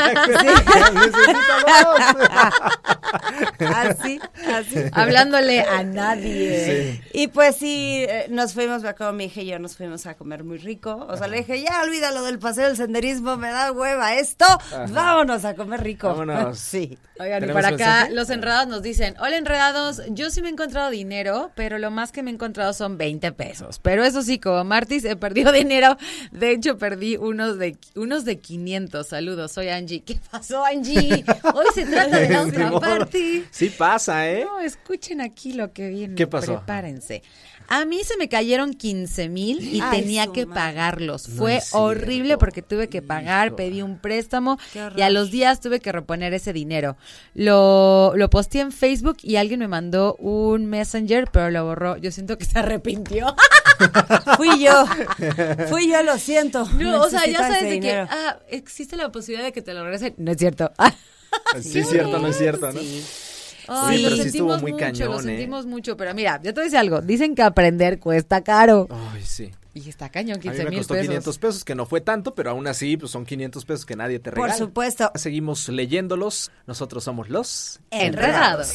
[laughs] [laughs] [laughs] así, así. Hablándole a nadie. Y pues sí, eh, nos fuimos, me acuerdo, mi hija y yo nos fuimos a comer muy rico. O sea, le dije, ya olvídalo del paseo del senderismo, me da hueva esto. Vámonos a comer rico. Vámonos. Sí. Oigan, y ¿Tenemos para acá mensaje? los enredados nos dicen, hola enredados, yo sí me he encontrado dinero, pero lo más que me he encontrado son 20 pesos. Pero eso sí, como Martis he perdido dinero, de hecho perdí unos de unos de 500. Saludos, soy Angie. ¿Qué pasó, Angie? Hoy se [laughs] trata de la otra parte. Sí pasa, ¿eh? No, escuchen aquí lo que viene. ¿Qué pasó? Prepárense. A mí se me cayeron 15 mil y Ay, tenía que madre. pagarlos. No Fue horrible porque tuve que pagar, pedí un préstamo y a los días tuve que reponer ese dinero. Lo, lo posteé en Facebook y alguien me mandó un messenger, pero lo borró. Yo siento que se arrepintió. [laughs] Fui yo. Fui yo, lo siento. No, o sea, ya sabes de que ah, existe la posibilidad de que te lo regresen. No es cierto. Sí, es cierto, no es cierto, ¿no? Ay, Sí, lo pero sí estuvo muy mucho, cañón, lo ¿eh? sentimos mucho, pero mira, yo te voy a decir algo, dicen que aprender cuesta caro. Ay, sí. Y está cañón, A mí 15 me mil costó pesos. 500 pesos, que no fue tanto, pero aún así pues son 500 pesos que nadie te Por regala. supuesto. Seguimos leyéndolos. Nosotros somos los Enredados.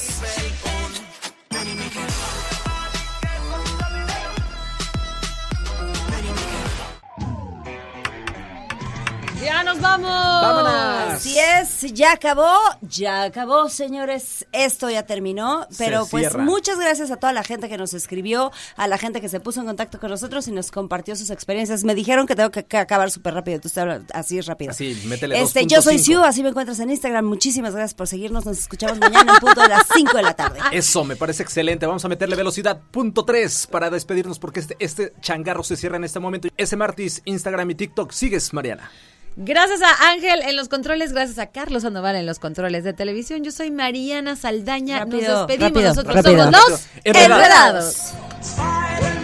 Nos vamos. ¡Vámonos! Así es, ya acabó, ya acabó, señores. Esto ya terminó, pero Se pues cierra. muchas gracias a toda la gente que nos escribió, a la gente que se puso en contacto con nosotros y nos compartió sus experiencias. Me dijeron que tengo que, acabar súper rápido, tú estás así rápido. Así, métele Este, yo soy 2.5. Siu, así me encuentras en Instagram. Muchísimas gracias por seguirnos. Nos escuchamos mañana en punto de las 5 de la tarde. [laughs] Eso me parece excelente. Vamos a meterle velocidad punto 3 para despedirnos porque este, este changarro se cierra en este momento. Ese martes, Instagram y TikTok. Sigues, Mariana. Gracias a Ángel en los controles, gracias a Carlos Sandoval en los controles de televisión. Yo soy Mariana Saldaña. Rápido, Nos despedimos. rápido, Nosotros rápido. somos los Enredados. Enredados.